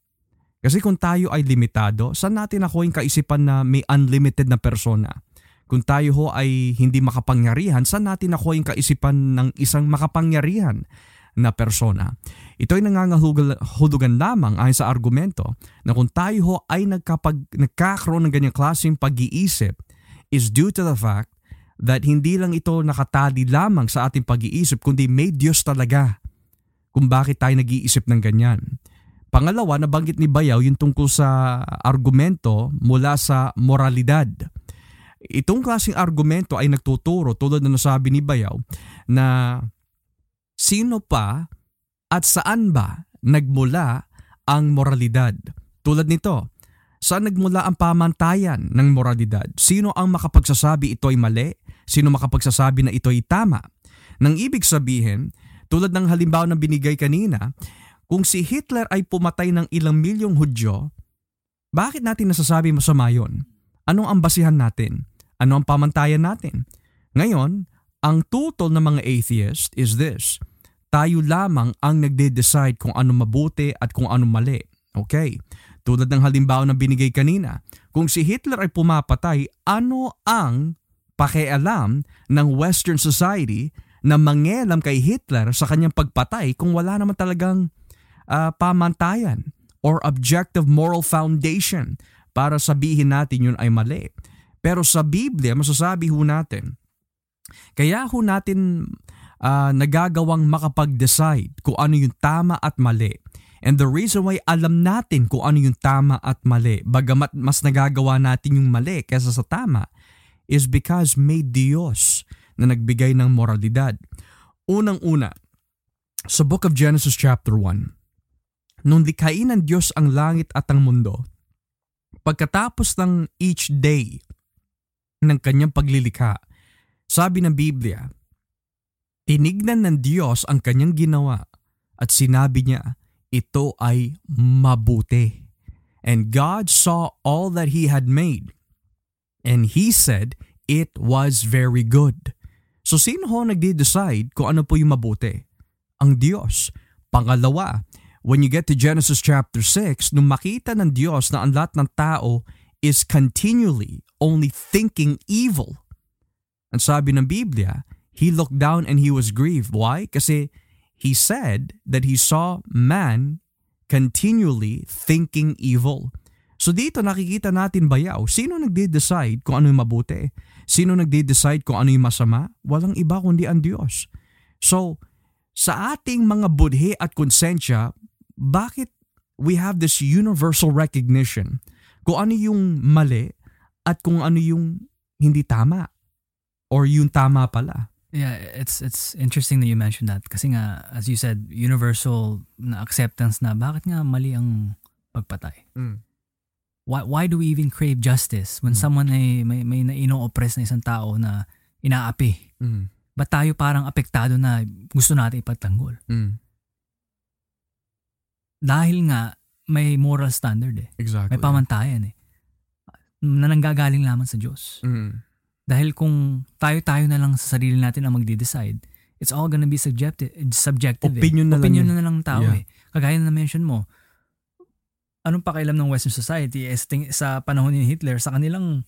[SPEAKER 1] Kasi kung tayo ay limitado, saan natin nakuha yung kaisipan na may unlimited na persona? Kung tayo ho ay hindi makapangyarihan, saan natin nakuha yung kaisipan ng isang makapangyarihan na persona? Ito ay nangangahulugan lamang ayon sa argumento na kung tayo ho ay nagkapag, nagkakaroon ng ganyang klaseng pag-iisip is due to the fact that hindi lang ito nakatali lamang sa ating pag-iisip kundi may Diyos talaga kung bakit tayo nag-iisip ng ganyan. Pangalawa, nabanggit ni Bayaw yung tungkol sa argumento mula sa moralidad. Itong klaseng argumento ay nagtuturo tulad na nasabi ni Bayaw na sino pa at saan ba nagmula ang moralidad? Tulad nito, saan nagmula ang pamantayan ng moralidad? Sino ang makapagsasabi ito ay mali? Sino makapagsasabi na ito ay tama? Nang ibig sabihin, tulad ng halimbawa na binigay kanina, kung si Hitler ay pumatay ng ilang milyong Hudyo, bakit natin nasasabi masama yun? Anong ang basihan natin? Ano ang pamantayan natin? Ngayon, ang tutol ng mga atheist is this. Tayo lamang ang nagde-decide kung ano mabuti at kung ano mali. Okay. Tulad ng halimbawa na binigay kanina, kung si Hitler ay pumapatay, ano ang pakialam ng Western society na mangelam kay Hitler sa kanyang pagpatay kung wala naman talagang uh, pamantayan or objective moral foundation para sabihin natin yun ay mali. Pero sa Biblia, masasabi ho natin, kaya ho natin uh, nagagawang makapag-decide kung ano yung tama at mali And the reason why alam natin kung ano yung tama at mali, bagamat mas nagagawa natin yung mali kaysa sa tama, is because may Diyos na nagbigay ng moralidad. Unang-una, sa Book of Genesis chapter 1, nung likhain ng Diyos ang langit at ang mundo, pagkatapos ng each day ng kanyang paglilikha, sabi ng Biblia, tinignan ng Diyos ang kanyang ginawa at sinabi niya, ito ay mabuti. And God saw all that He had made. And He said, it was very good. So sino ho nagde-decide kung ano po yung mabuti? Ang Diyos. Pangalawa, when you get to Genesis chapter 6, nung makita ng Diyos na ang lahat ng tao is continually only thinking evil. Ang sabi ng Biblia, He looked down and He was grieved. Why? Kasi he said that he saw man continually thinking evil. So dito nakikita natin bayaw, sino nagde-decide kung ano yung mabuti? Sino nagde-decide kung ano yung masama? Walang iba kundi ang Diyos. So, sa ating mga budhi at konsensya, bakit we have this universal recognition kung ano yung mali at kung ano yung hindi tama or yung tama pala?
[SPEAKER 2] Yeah, it's it's interesting that you mentioned that kasi nga as you said, universal na acceptance na bakit nga mali ang pagpatay. Mm. Why why do we even crave justice when mm. someone ay may may naino-oppress na isang tao na inaapi? Mm. Ba't tayo parang apektado na gusto natin ipagtanggol? Mm. Dahil nga may moral standard eh.
[SPEAKER 1] Exactly.
[SPEAKER 2] May pamantayan eh. Na nanggagaling lamang sa Diyos. Mm. Dahil kung tayo-tayo na lang sa sarili natin ang magde-decide, it's all gonna be subjective. subjective
[SPEAKER 1] Opinion
[SPEAKER 2] eh.
[SPEAKER 1] na
[SPEAKER 2] Opinion
[SPEAKER 1] lang.
[SPEAKER 2] na lang ng tao
[SPEAKER 1] yeah.
[SPEAKER 2] eh. Kagaya na mention mo, anong pakialam ng Western society eh, sa panahon ni Hitler sa kanilang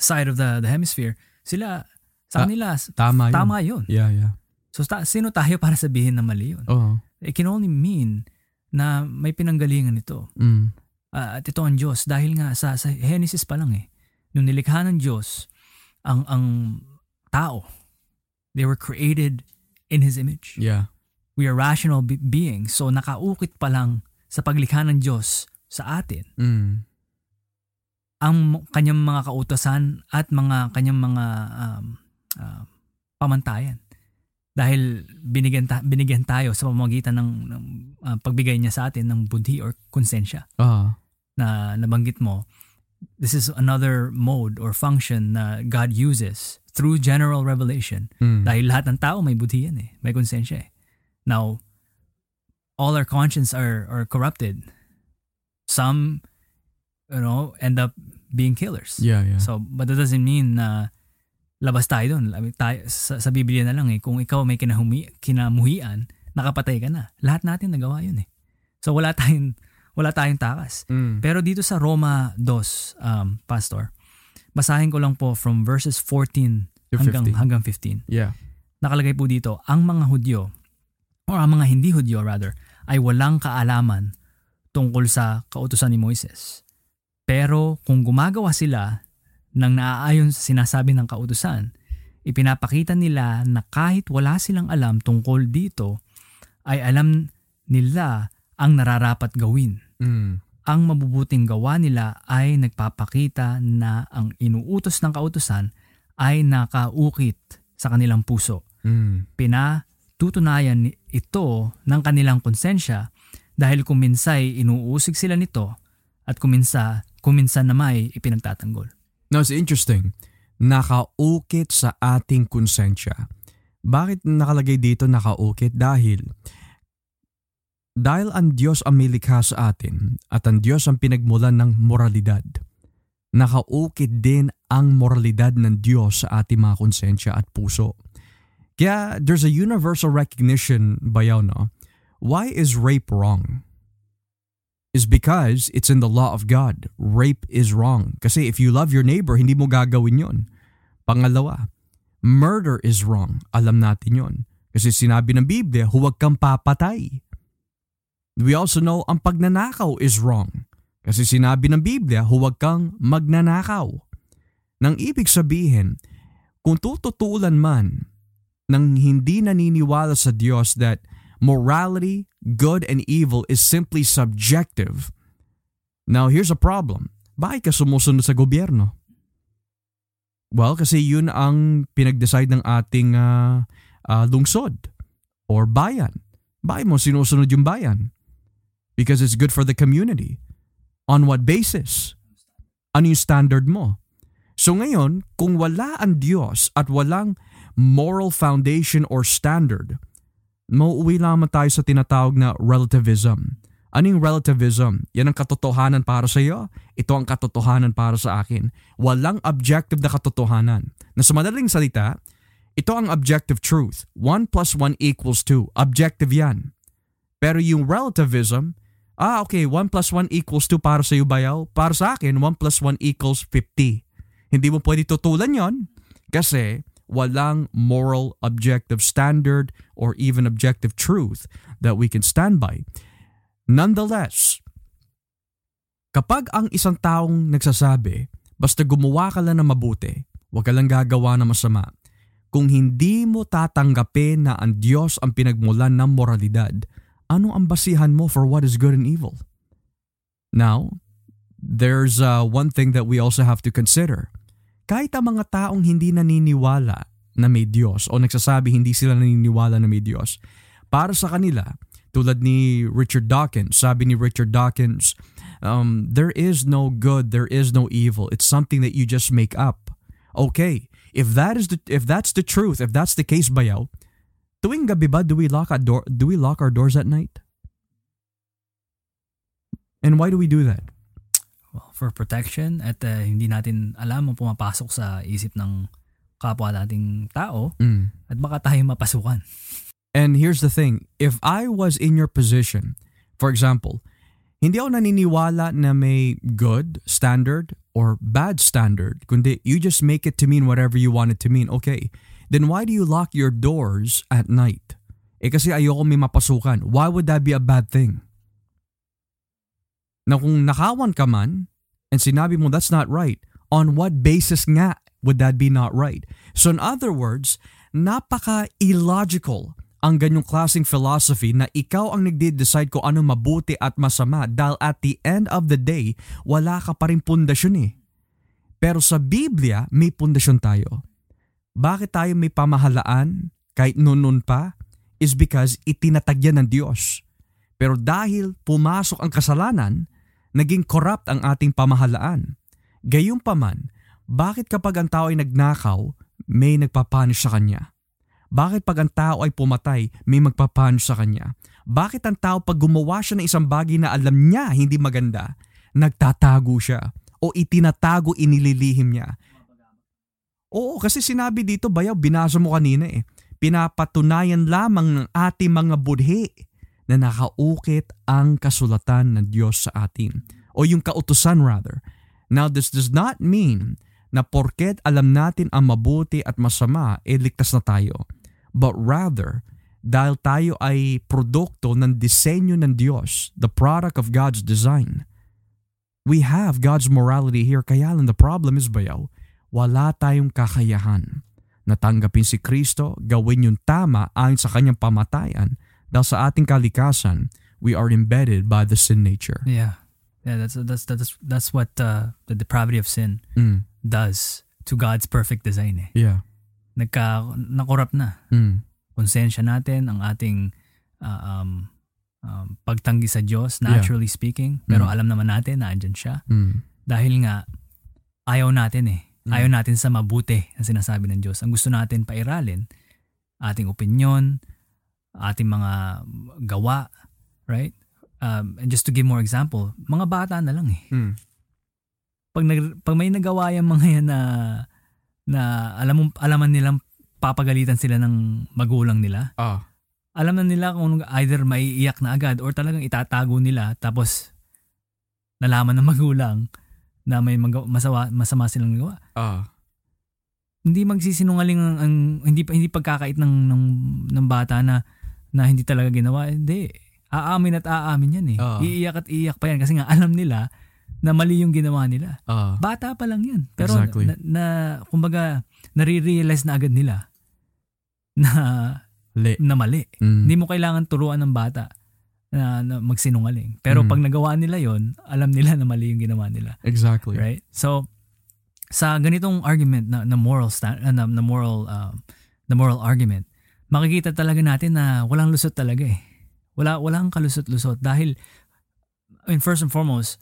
[SPEAKER 2] side of the the hemisphere, sila sa kanila
[SPEAKER 1] tama yun.
[SPEAKER 2] Tama yun.
[SPEAKER 1] Yeah, yeah.
[SPEAKER 2] So ta- sino tayo para sabihin na mali yun?
[SPEAKER 1] Uh-huh.
[SPEAKER 2] It can only mean na may pinanggalingan ito.
[SPEAKER 1] Mm.
[SPEAKER 2] Uh, at ito ang Diyos dahil nga sa, sa Genesis pa lang eh. Nung nilikha ng Diyos, ang ang tao. They were created in His image.
[SPEAKER 1] Yeah.
[SPEAKER 2] We are rational be- beings. So nakaukit pa lang sa paglikha ng Diyos sa atin.
[SPEAKER 1] Mm.
[SPEAKER 2] Ang kanyang mga kautosan at mga kanyang mga um, uh, pamantayan. Dahil binigyan, ta- binigyan tayo sa pamamagitan ng, ng uh, pagbigay niya sa atin ng budhi or konsensya.
[SPEAKER 1] Uh-huh.
[SPEAKER 2] Na nabanggit mo, this is another mode or function na God uses through general revelation.
[SPEAKER 1] Mm.
[SPEAKER 2] Dahil lahat ng tao may budhi yan eh. May konsensya eh. Now, all our conscience are, are corrupted. Some, you know, end up being killers.
[SPEAKER 1] Yeah, yeah.
[SPEAKER 2] So, but that doesn't mean na labas tayo doon. Tayo, sa, sa Biblia na lang eh, kung ikaw may kinahumi, kinamuhian, nakapatay ka na. Lahat natin nagawa yun eh. So, wala tayong wala tayong takas.
[SPEAKER 1] Mm.
[SPEAKER 2] Pero dito sa Roma 2, um, Pastor, basahin ko lang po from verses 14 hanggang, 15. hanggang 15.
[SPEAKER 1] Yeah.
[SPEAKER 2] Nakalagay po dito, ang mga Hudyo, or ang mga hindi Hudyo rather, ay walang kaalaman tungkol sa kautusan ni Moises. Pero kung gumagawa sila ng naaayon sa sinasabi ng kautusan, ipinapakita nila na kahit wala silang alam tungkol dito, ay alam nila ang nararapat gawin.
[SPEAKER 1] Mm.
[SPEAKER 2] Ang mabubuting gawa nila ay nagpapakita na ang inuutos ng kautusan ay nakaukit sa kanilang puso.
[SPEAKER 1] Mm.
[SPEAKER 2] Pinatutunayan ito ng kanilang konsensya dahil kuminsay inuusig sila nito at kuminsa, kuminsan na may ipinagtatanggol.
[SPEAKER 1] Now, it's interesting. Nakaukit sa ating konsensya. Bakit nakalagay dito nakaukit? Dahil dahil ang Diyos ang milikha sa atin at ang Diyos ang pinagmulan ng moralidad, nakaukit din ang moralidad ng Diyos sa ating mga konsensya at puso. Kaya there's a universal recognition bayaw no? Why is rape wrong? Is because it's in the law of God. Rape is wrong. Kasi if you love your neighbor, hindi mo gagawin yon. Pangalawa, Murder is wrong. Alam natin yon. Kasi sinabi ng Biblia, huwag kang papatay. We also know ang pagnanakaw is wrong. Kasi sinabi ng Biblia, huwag kang magnanakaw. Nang ibig sabihin, kung tututulan man ng hindi naniniwala sa Diyos that morality, good and evil is simply subjective. Now here's a problem. Bakit ka sumusunod sa gobyerno? Well, kasi yun ang pinag-decide ng ating uh, uh, lungsod or bayan. Bakit mo sinusunod yung bayan? Because it's good for the community. On what basis? Ano yung standard mo? So ngayon, kung wala ang Diyos at walang moral foundation or standard, mauuwi lamang tayo sa tinatawag na relativism. Ano yung relativism? Yan ang katotohanan para sa iyo. Ito ang katotohanan para sa akin. Walang objective na katotohanan. Na sa madaling salita, ito ang objective truth. 1 plus 1 equals 2. Objective yan. Pero yung relativism, ah okay, 1 plus 1 equals 2 para sa iyo bayaw. Para sa akin, 1 plus 1 equals 50. Hindi mo pwede tutulan yon kasi walang moral objective standard or even objective truth that we can stand by. Nonetheless, kapag ang isang taong nagsasabi, basta gumawa ka lang na mabuti, huwag ka lang gagawa na masama, kung hindi mo tatanggapin na ang Diyos ang pinagmulan ng moralidad, ano ang basihan mo for what is good and evil? Now, there's uh, one thing that we also have to consider. Kahit ang mga taong hindi naniniwala na may Diyos o nagsasabi hindi sila naniniwala na may Diyos, para sa kanila, tulad ni Richard Dawkins. Sabi ni Richard Dawkins, um, there is no good, there is no evil. It's something that you just make up. Okay, if that is the if that's the truth, if that's the case bayaw, tuwing gabi ba do we lock our door do we lock our doors at night? And why do we do that?
[SPEAKER 2] Well, for protection at uh, hindi natin alam ang pumapasok sa isip ng kapwa nating tao
[SPEAKER 1] Mm.
[SPEAKER 2] at baka tayo mapasukan.
[SPEAKER 1] And here's the thing, if I was in your position, for example, hindi ako naniniwala na may good standard or bad standard, kundi you just make it to mean whatever you want it to mean. Okay, then why do you lock your doors at night? Eh kasi ayoko may mapasukan. Why would that be a bad thing? Na kung nakawan ka man, and sinabi mo that's not right, on what basis nga would that be not right? So in other words, napaka-illogical ang ganyong klaseng philosophy na ikaw ang nagde-decide kung ano mabuti at masama dahil at the end of the day, wala ka pa rin pundasyon eh. Pero sa Biblia, may pundasyon tayo. Bakit tayo may pamahalaan kahit noon pa? Is because itinatagyan ng Diyos. Pero dahil pumasok ang kasalanan, naging corrupt ang ating pamahalaan. Gayunpaman, bakit kapag ang tao ay nagnakaw, may nagpapunish sa kanya? Bakit pag ang tao ay pumatay, may magpapunish sa kanya? Bakit ang tao pag gumawa siya ng isang bagay na alam niya hindi maganda, nagtatago siya o itinatago, inililihim niya? Oo, kasi sinabi dito, bayaw, binasa mo kanina eh. Pinapatunayan lamang ng ating mga budhi na nakaukit ang kasulatan ng Diyos sa atin. O yung kautusan rather. Now, this does not mean na porket alam natin ang mabuti at masama, eh ligtas na tayo. But rather, dahil tayo ay produkto ng disenyo ng Diyos, the product of God's design, we have God's morality here. Kaya lang the problem is bayaw, wala tayong kakayahan na tanggapin si Kristo, gawin yung tama ayon sa kanyang pamatayan dahil sa ating kalikasan, we are embedded by the sin nature.
[SPEAKER 2] Yeah. Yeah, that's that's that's that's what uh, the depravity of sin
[SPEAKER 1] Mm.
[SPEAKER 2] does to God's perfect design eh.
[SPEAKER 1] Yeah.
[SPEAKER 2] Nagka nakorap na.
[SPEAKER 1] Mm.
[SPEAKER 2] Konsensya natin ang ating uh, um, um, pagtanggi sa Diyos,
[SPEAKER 1] Yeah.
[SPEAKER 2] naturally speaking. Pero
[SPEAKER 1] Mm.
[SPEAKER 2] alam naman natin na andyan siya.
[SPEAKER 1] Mm.
[SPEAKER 2] Dahil nga, ayaw natin eh.
[SPEAKER 1] Mm.
[SPEAKER 2] Ayaw natin sa mabuti na sinasabi ng Diyos. Ang gusto natin pairalin, ating opinion, ating mga gawa, right? Um, and just to give more example, mga bata na lang eh.
[SPEAKER 1] Mm.
[SPEAKER 2] Pag, nag, pag may nagawa yung mga yan na, na alam mo, alaman nilang papagalitan sila ng magulang nila,
[SPEAKER 1] Ah.
[SPEAKER 2] alam na nila kung either maiiyak na agad or talagang itatago nila tapos nalaman ng magulang na may magawa, masawa, masama silang nagawa.
[SPEAKER 1] Ah.
[SPEAKER 2] hindi magsisinungaling ang, ang hindi hindi pagkakait ng ng ng bata na na hindi talaga ginawa. Hindi. Aamin at aamin yan eh.
[SPEAKER 1] Oo.
[SPEAKER 2] Iiyak at iiyak pa yan kasi nga alam nila na mali yung ginawa nila.
[SPEAKER 1] Ah,
[SPEAKER 2] Bata pa lang yan. Pero
[SPEAKER 1] Exactly.
[SPEAKER 2] na, na kumbaga nare-realize na agad nila na
[SPEAKER 1] li.
[SPEAKER 2] na mali.
[SPEAKER 1] Mm.
[SPEAKER 2] Hindi mo kailangan turuan ng bata na, na magsinungaling. Pero
[SPEAKER 1] Mm.
[SPEAKER 2] pag nagawa nila yon, alam nila na mali yung ginawa nila.
[SPEAKER 1] Exactly.
[SPEAKER 2] Right? So sa ganitong argument na, na moral stand, uh, na, na moral um, na moral argument, makikita talaga natin na walang lusot talaga eh. Wala walang kalusot-lusot dahil I mean, first and foremost,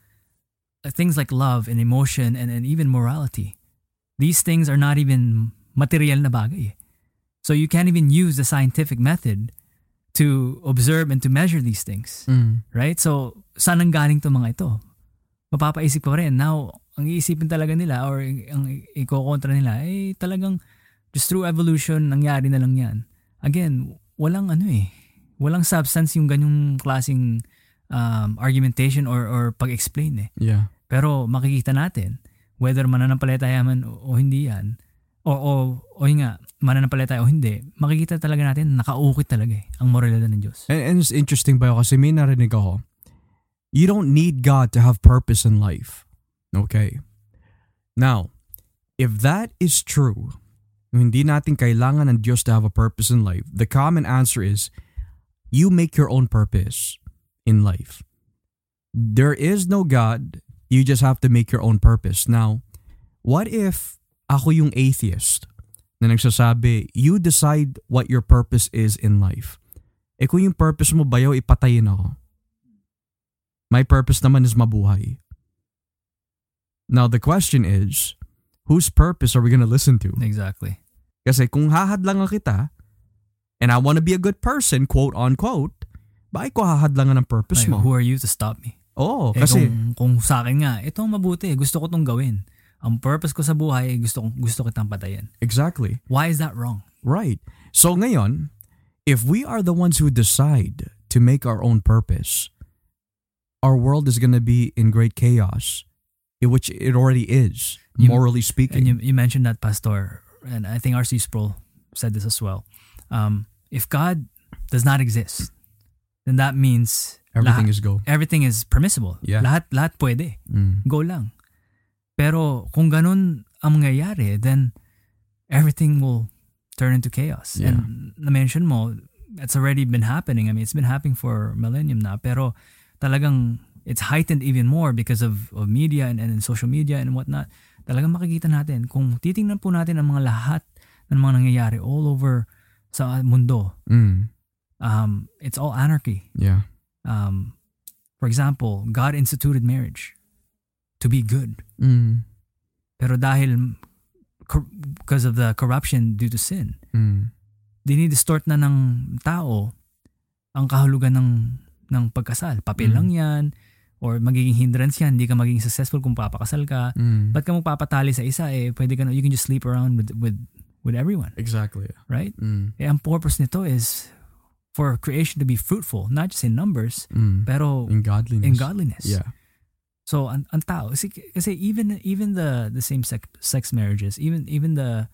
[SPEAKER 2] things like love and emotion and, and even morality, these things are not even material na bagay. eh. So you can't even use the scientific method to observe and to measure these things.
[SPEAKER 1] Mm.
[SPEAKER 2] Right? So, saan ang galing itong mga ito? Mapapaisip ko rin. Now, ang iisipin talaga nila or ang ikokontra nila, eh talagang just through evolution, nangyari na lang yan. Again, walang ano eh, walang substance yung ganyong klaseng um, argumentation or, or pag-explain eh.
[SPEAKER 1] Yeah.
[SPEAKER 2] Pero makikita natin, whether mananampalataya man o, o hindi yan, o, o, o yun nga, mananampalataya o hindi, makikita talaga natin na nakaukit talaga eh, ang moralidad ng Diyos.
[SPEAKER 1] And, and it's interesting ba kasi may narinig ako, you don't need God to have purpose in life. Okay? Now, if that is true, kung hindi natin kailangan ng Diyos to have a purpose in life, the common answer is, you make your own purpose in life. There is no God, you just have to make your own purpose. Now, what if ako yung atheist na nagsasabi, you decide what your purpose is in life. Eh kung yung purpose mo bayaw, ipatayin ako. My purpose naman is mabuhay. Now the question is, whose purpose are we gonna listen to?
[SPEAKER 2] Exactly.
[SPEAKER 1] Kasi kung hahadlangan kita, and I want to be a good person, quote unquote, bakit ko hahadlangan ng purpose
[SPEAKER 2] Like,
[SPEAKER 1] mo?
[SPEAKER 2] who are you to stop me?
[SPEAKER 1] Oo,
[SPEAKER 2] Eh,
[SPEAKER 1] kasi,
[SPEAKER 2] kung, kung sa akin nga, ito mabuti, gusto ko tong gawin. Ang purpose ko sa buhay, gusto, gusto kitang patayin.
[SPEAKER 1] exactly.
[SPEAKER 2] Why is that wrong?
[SPEAKER 1] Right. So ngayon, if we are the ones who decide to make our own purpose, our world is going to be in great chaos, which it already is,
[SPEAKER 2] You-
[SPEAKER 1] morally
[SPEAKER 2] And
[SPEAKER 1] speaking.
[SPEAKER 2] you, you mentioned that, Pastor, and I think R.C. Sproul said this as well. Um, if God does not exist, then that means
[SPEAKER 1] Everything
[SPEAKER 2] lahat-
[SPEAKER 1] is go.
[SPEAKER 2] everything is permissible.
[SPEAKER 1] Yeah.
[SPEAKER 2] Lahat, lahat pwede.
[SPEAKER 1] Mm.
[SPEAKER 2] Go lang. Pero kung ganun ang mangyayari, then everything will turn into chaos.
[SPEAKER 1] Yeah.
[SPEAKER 2] And na-mention mo, it's already been happening. I mean, it's been happening for millennium na. Pero talagang it's heightened even more because of, of media and, and social media and whatnot. Talagang makikita natin, kung titingnan po natin ang mga lahat ng mga nangyayari all over sa mundo,
[SPEAKER 1] Mm.
[SPEAKER 2] um, it's all anarchy.
[SPEAKER 1] Yeah.
[SPEAKER 2] Um, for example, God instituted marriage to be good.
[SPEAKER 1] Mm.
[SPEAKER 2] Pero dahil because of the corruption due to sin,
[SPEAKER 1] Mm.
[SPEAKER 2] dinidistort na ng tao ang kahulugan ng ng pagkasal. Papel
[SPEAKER 1] Mm.
[SPEAKER 2] lang 'yan or magiging hindrance 'yan, hindi ka magiging successful kung papakasal ka.
[SPEAKER 1] Mm.
[SPEAKER 2] Ba't ka magpapatali sa isa eh pwede ka na, you can just sleep around with with with everyone,
[SPEAKER 1] Exactly.
[SPEAKER 2] right?
[SPEAKER 1] Mm.
[SPEAKER 2] Eh ang purpose nito is for creation to be fruitful, not just in numbers,
[SPEAKER 1] Mm.
[SPEAKER 2] pero
[SPEAKER 1] In godliness.
[SPEAKER 2] in godliness.
[SPEAKER 1] Yeah.
[SPEAKER 2] So ang, ang tao kasi, kasi even even the the same sex, sex marriages, even even the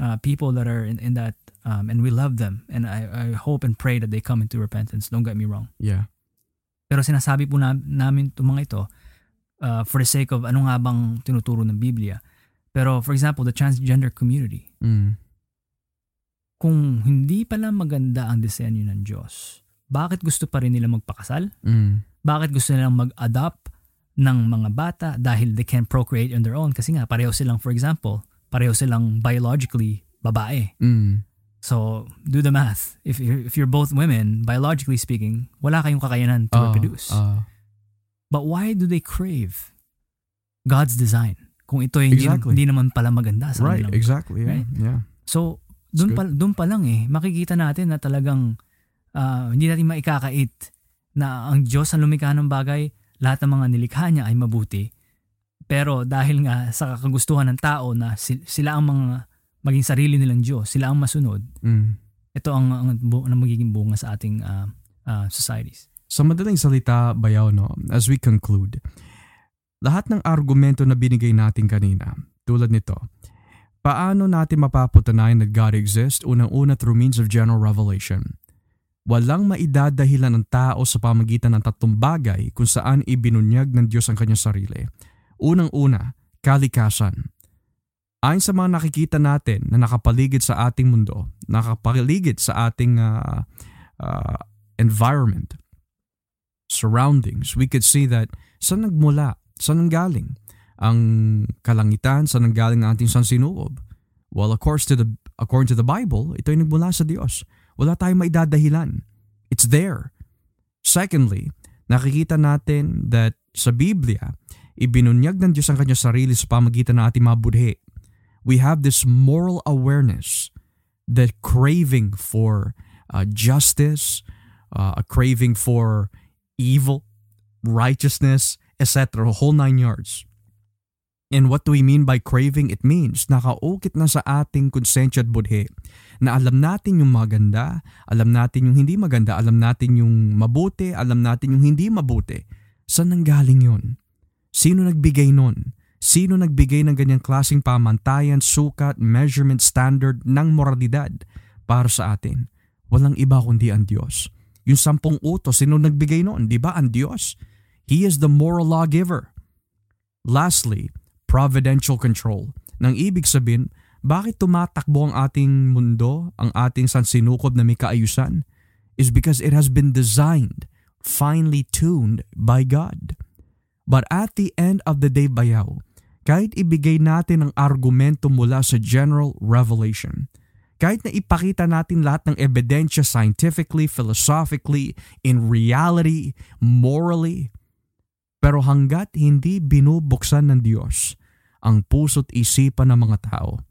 [SPEAKER 2] uh, people that are in, in that um, and we love them and I, I hope and pray that they come into repentance. Don't get me wrong.
[SPEAKER 1] Yeah.
[SPEAKER 2] Pero sinasabi po na, namin itong mga ito uh, for the sake of ano nga bang tinuturo ng Biblia. Pero for example, the transgender community,
[SPEAKER 1] Mm.
[SPEAKER 2] kung hindi pala maganda ang disenyo ng Diyos, bakit gusto pa rin nila magpakasal?
[SPEAKER 1] Mm.
[SPEAKER 2] bakit gusto nilang mag-adopt ng mga bata dahil they can procreate on their own kasi nga pareho silang for example pareho silang biologically babae
[SPEAKER 1] Mm.
[SPEAKER 2] So do the math if you're, if you're both women biologically speaking wala kayong kakayanan to
[SPEAKER 1] Ah,
[SPEAKER 2] reproduce
[SPEAKER 1] ah.
[SPEAKER 2] but why do they crave God's design kung ito hindi,
[SPEAKER 1] Exactly.
[SPEAKER 2] hindi naman pala maganda sa
[SPEAKER 1] right.
[SPEAKER 2] kanilang
[SPEAKER 1] Exactly. Yeah.
[SPEAKER 2] Right?
[SPEAKER 1] Yeah.
[SPEAKER 2] So, doon pa, doon pa lang eh, makikita natin na talagang ah, hindi natin maikakait na ang Diyos ang lumikha ng bagay, lahat ng mga nilikha niya ay mabuti. Pero dahil nga sa kagustuhan ng tao na si- sila ang mga maging sarili nilang Diyos, sila ang masunod,
[SPEAKER 1] Mm.
[SPEAKER 2] ito ang, ang, ang magiging bunga sa ating ah, ah, societies.
[SPEAKER 1] Sa madaling salita, bayaw, no, as we conclude, lahat ng argumento na binigay natin kanina, tulad nito, Paano natin mapapatunayan that God exists? Unang-una through means of general revelation. Walang maidadahilan ng tao sa pamagitan ng tatlong bagay kung saan ibinunyag ng Diyos ang kanyang sarili. Unang-una, kalikasan. Ayon sa mga nakikita natin na nakapaligid sa ating mundo, nakapaligid sa ating uh, uh, environment, surroundings, we could see that saan nagmula, saan nanggaling ang kalangitan, saan nanggaling ang ating sansinuob. Well, of course, to the, according to the Bible, ito ay nagmula sa Diyos. Wala tayong maidadahilan. It's there. Secondly, nakikita natin that sa Biblia, ibinunyag ng Diyos ang kanyang sarili sa pamagitan ng ating mga budhe we have this moral awareness, the craving for uh, justice, uh, a craving for evil, righteousness, etc. Whole nine yards. And what do we mean by craving? It means nakaukit na sa ating konsensya at budhe na alam natin yung maganda, alam natin yung hindi maganda, alam natin yung mabuti, alam natin yung hindi mabuti. Saan nanggaling yun? Sino nagbigay nun? Sino nagbigay ng ganyang klaseng pamantayan, sukat, measurement standard ng moralidad para sa atin? Walang iba kundi ang Diyos. Yung sampung utos, sino nagbigay noon? Di ba ang Diyos? He is the moral lawgiver. Lastly, providential control. Nang ibig sabihin, bakit tumatakbo ang ating mundo, ang ating sansinukob na may kaayusan? Is because it has been designed, finely tuned by God. But at the end of the day, bayaw, kahit ibigay natin ang argumento mula sa general revelation, kahit na ipakita natin lahat ng ebidensya scientifically, philosophically, in reality, morally, pero hanggat hindi binubuksan ng Diyos ang puso't isipan ng mga tao,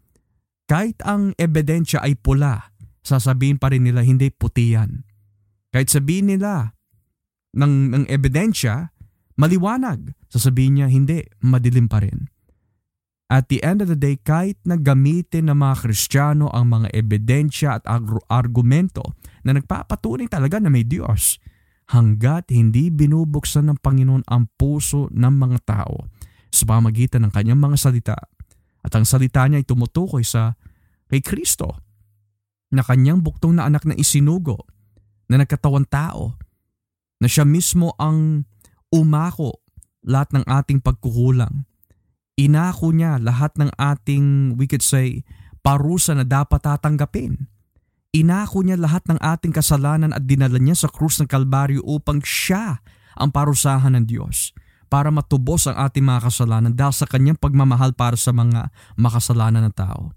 [SPEAKER 1] kahit ang ebidensya ay pula, sasabihin pa rin nila hindi puti yan. Kahit sabihin nila ng, ng ebidensya, maliwanag, sasabihin niya hindi, madilim pa rin. At the end of the day, kahit na gamitin ng mga Kristiyano ang mga ebidensya at argumento na nagpapatunay talaga na may Diyos, hanggat hindi binubuksan ng Panginoon ang puso ng mga tao sa pamagitan ng kanyang mga salita at ang salita niya ay tumutukoy sa kay Kristo na kanyang buktong na anak na isinugo na nagkatawan tao na siya mismo ang umako lahat ng ating pagkukulang inako niya lahat ng ating, we could say, parusa na dapat tatanggapin. Inako niya lahat ng ating kasalanan at dinala niya sa krus ng Kalbaryo upang siya ang parusahan ng Diyos para matubos ang ating mga kasalanan dahil sa kanyang pagmamahal para sa mga makasalanan ng tao.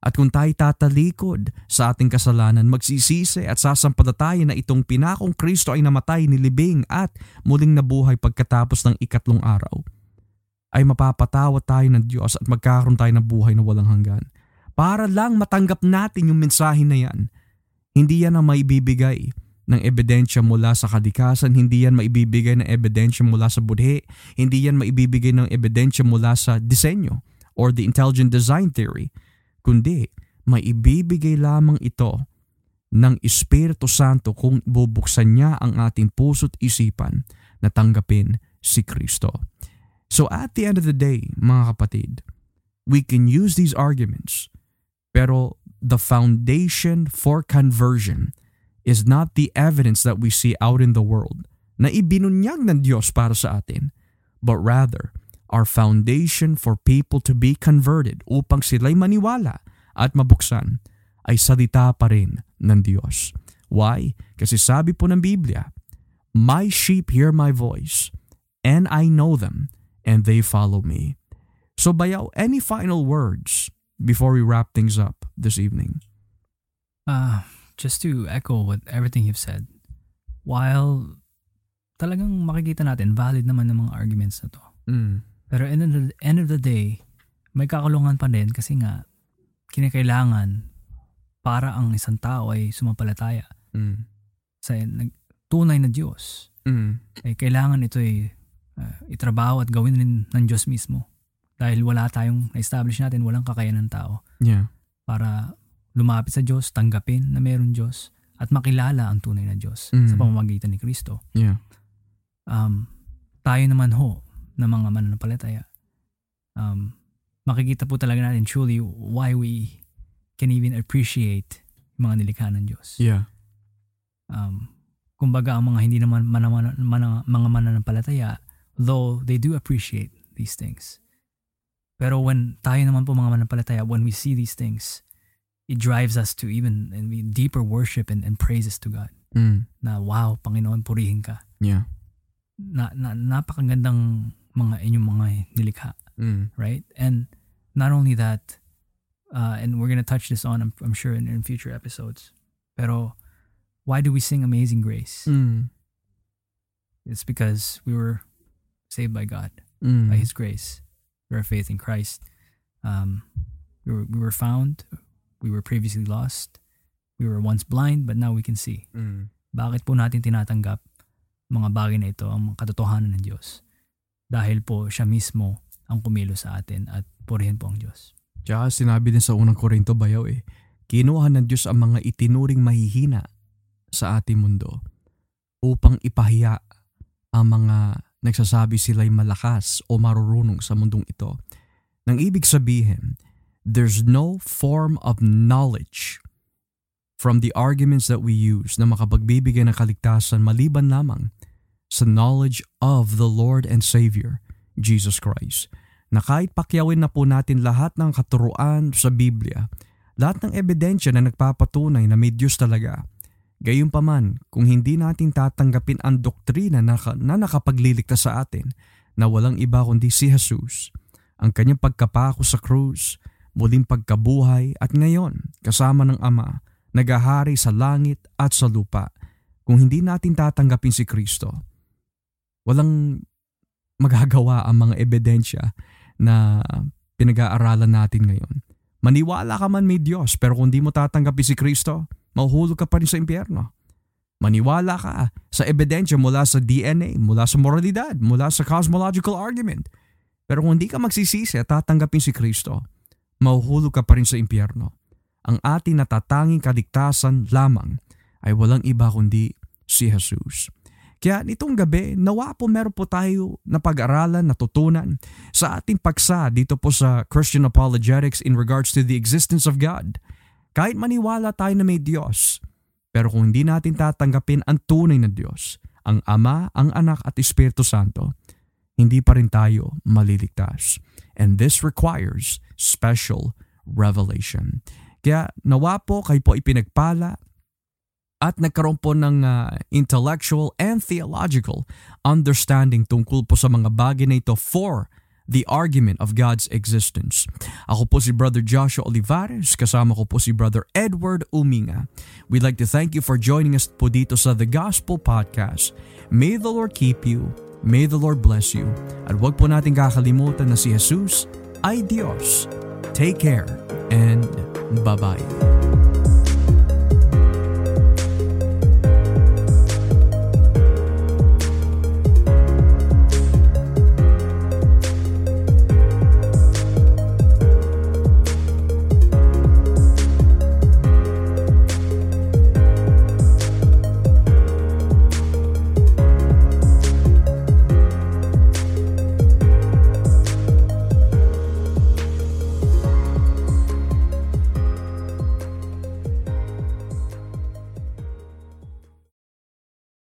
[SPEAKER 1] At kung tayo tatalikod sa ating kasalanan, magsisisi at sasampalataya na itong pinakong Kristo ay namatay, nilibing at muling nabuhay pagkatapos ng ikatlong araw – ay mapapatawad tayo ng Diyos at magkakaroon tayo ng buhay na walang hanggan. Para lang matanggap natin yung mensahe na yan. Hindi yan ang maibibigay ng ebidensya mula sa kadikasan, hindi yan maibibigay ng ebidensya mula sa budhe, hindi yan maibibigay ng ebidensya mula sa disenyo or the intelligent design theory, kundi maibibigay lamang ito ng Espiritu Santo kung bubuksan niya ang ating puso't isipan na tanggapin si Kristo. So at the end of the day, mga kapatid, we can use these arguments, pero the foundation for conversion is not the evidence that we see out in the world na ibinunyag ng Diyos para sa atin, but rather our foundation for people to be converted upang sila'y maniwala at mabuksan ay salita pa rin ng Diyos. Why? Kasi sabi po ng Biblia, My sheep hear my voice, and I know them, and they follow me. So Bayaw, any final words before we wrap things up this evening?
[SPEAKER 2] Uh, just to echo what everything you've said, while talagang makikita natin valid naman ng mga arguments na to.
[SPEAKER 1] Mm.
[SPEAKER 2] Pero end of, the, end of the day, may kakulungan pa din kasi nga kinakailangan para ang isang tao ay sumampalataya
[SPEAKER 1] mm.
[SPEAKER 2] sa tunay na Diyos.
[SPEAKER 1] Mm.
[SPEAKER 2] Eh, kailangan ito ay uh, itrabaho at gawin rin ng Diyos mismo. Dahil wala tayong na-establish natin, walang kakayanan ng tao.
[SPEAKER 1] Yeah.
[SPEAKER 2] Para lumapit sa Diyos, tanggapin na mayroon Diyos, at makilala ang tunay na Diyos mm. sa pamamagitan ni Kristo.
[SPEAKER 1] Yeah.
[SPEAKER 2] Um, tayo naman ho, na mga mananampalataya, um, makikita po talaga natin truly why we can even appreciate mga nilikha ng Diyos.
[SPEAKER 1] Yeah.
[SPEAKER 2] Um, kumbaga, ang mga hindi naman mana, mana, mana, mga mananampalataya, though they do appreciate these things. Pero when tayo naman po mga mananampalataya, when we see these things, it drives us to even and we deeper worship and, and praises to God.
[SPEAKER 1] Mm.
[SPEAKER 2] Na wow, Panginoon, purihin ka.
[SPEAKER 1] Yeah.
[SPEAKER 2] Na, na napakagandang mga inyong mga nilikha,
[SPEAKER 1] Mm.
[SPEAKER 2] right? And not only that, uh, and we're gonna touch this on, I'm, I'm sure, in, in future episodes. Pero why do we sing Amazing Grace?
[SPEAKER 1] Mm.
[SPEAKER 2] It's because we were saved by God,
[SPEAKER 1] Mm.
[SPEAKER 2] by His grace, through our faith in Christ. Um, we were we were found. We were previously lost. We were once blind, but now we can see.
[SPEAKER 1] Mm.
[SPEAKER 2] Bakit po natin tinatanggap mga bagay na ito, ang katotohanan ng Diyos? Dahil po siya mismo ang kumilo sa atin at purihin po ang Diyos.
[SPEAKER 1] Tsaka sinabi din sa unang Korinto bayaw eh, kinuha ng Diyos ang mga itinuring mahihina sa ating mundo upang ipahiya ang mga nagsasabi sila'y malakas o marurunong sa mundong ito. Nang ibig sabihin, there's no form of knowledge from the arguments that we use na makapagbibigay ng kaligtasan maliban lamang sa knowledge of the Lord and Savior, Jesus Christ na kahit pakyawin na po natin lahat ng katuruan sa Biblia, lahat ng ebidensya na nagpapatunay na may Diyos talaga, Gayunpaman, kung hindi natin tatanggapin ang doktrina na, na nakapagliligtas sa atin na walang iba kundi si Jesus, ang kanyang pagkapako sa krus, muling pagkabuhay at ngayon kasama ng Ama, nagahari sa langit at sa lupa. Kung hindi natin tatanggapin si Kristo, walang magagawa ang mga ebidensya na pinag-aaralan natin ngayon. Maniwala ka man may Diyos pero kung di mo tatanggapin si Kristo, mahuhulog ka pa rin sa impyerno. Maniwala ka sa ebidensya mula sa DNA, mula sa moralidad, mula sa cosmological argument. Pero kung hindi ka magsisisi at tatanggapin si Kristo, mahuhulog ka pa rin sa impyerno. Ang ating natatanging kaligtasan lamang ay walang iba kundi si Jesus. Kaya nitong gabi, nawa po meron po tayo na pag-aralan, natutunan sa ating paksa dito po sa Christian Apologetics in regards to the existence of God. Kahit maniwala tayo na may Diyos, pero kung hindi natin tatanggapin ang tunay na Diyos, ang Ama, ang Anak at Espiritu Santo, hindi pa rin tayo maliligtas. And this requires special revelation. Kaya nawa po kayo po ipinagpala at nagkaroon po ng uh, intellectual and theological understanding tungkol po sa mga bagay na ito for the argument of God's existence. Ako po si Brother Joshua Olivares, kasama ko po si Brother Edward Uminga. We'd like to thank you for joining us po dito sa The Gospel Podcast. May the Lord keep you, may the Lord bless you, at huwag po natin kakalimutan na si Jesus ay Diyos. Take care and bye-bye.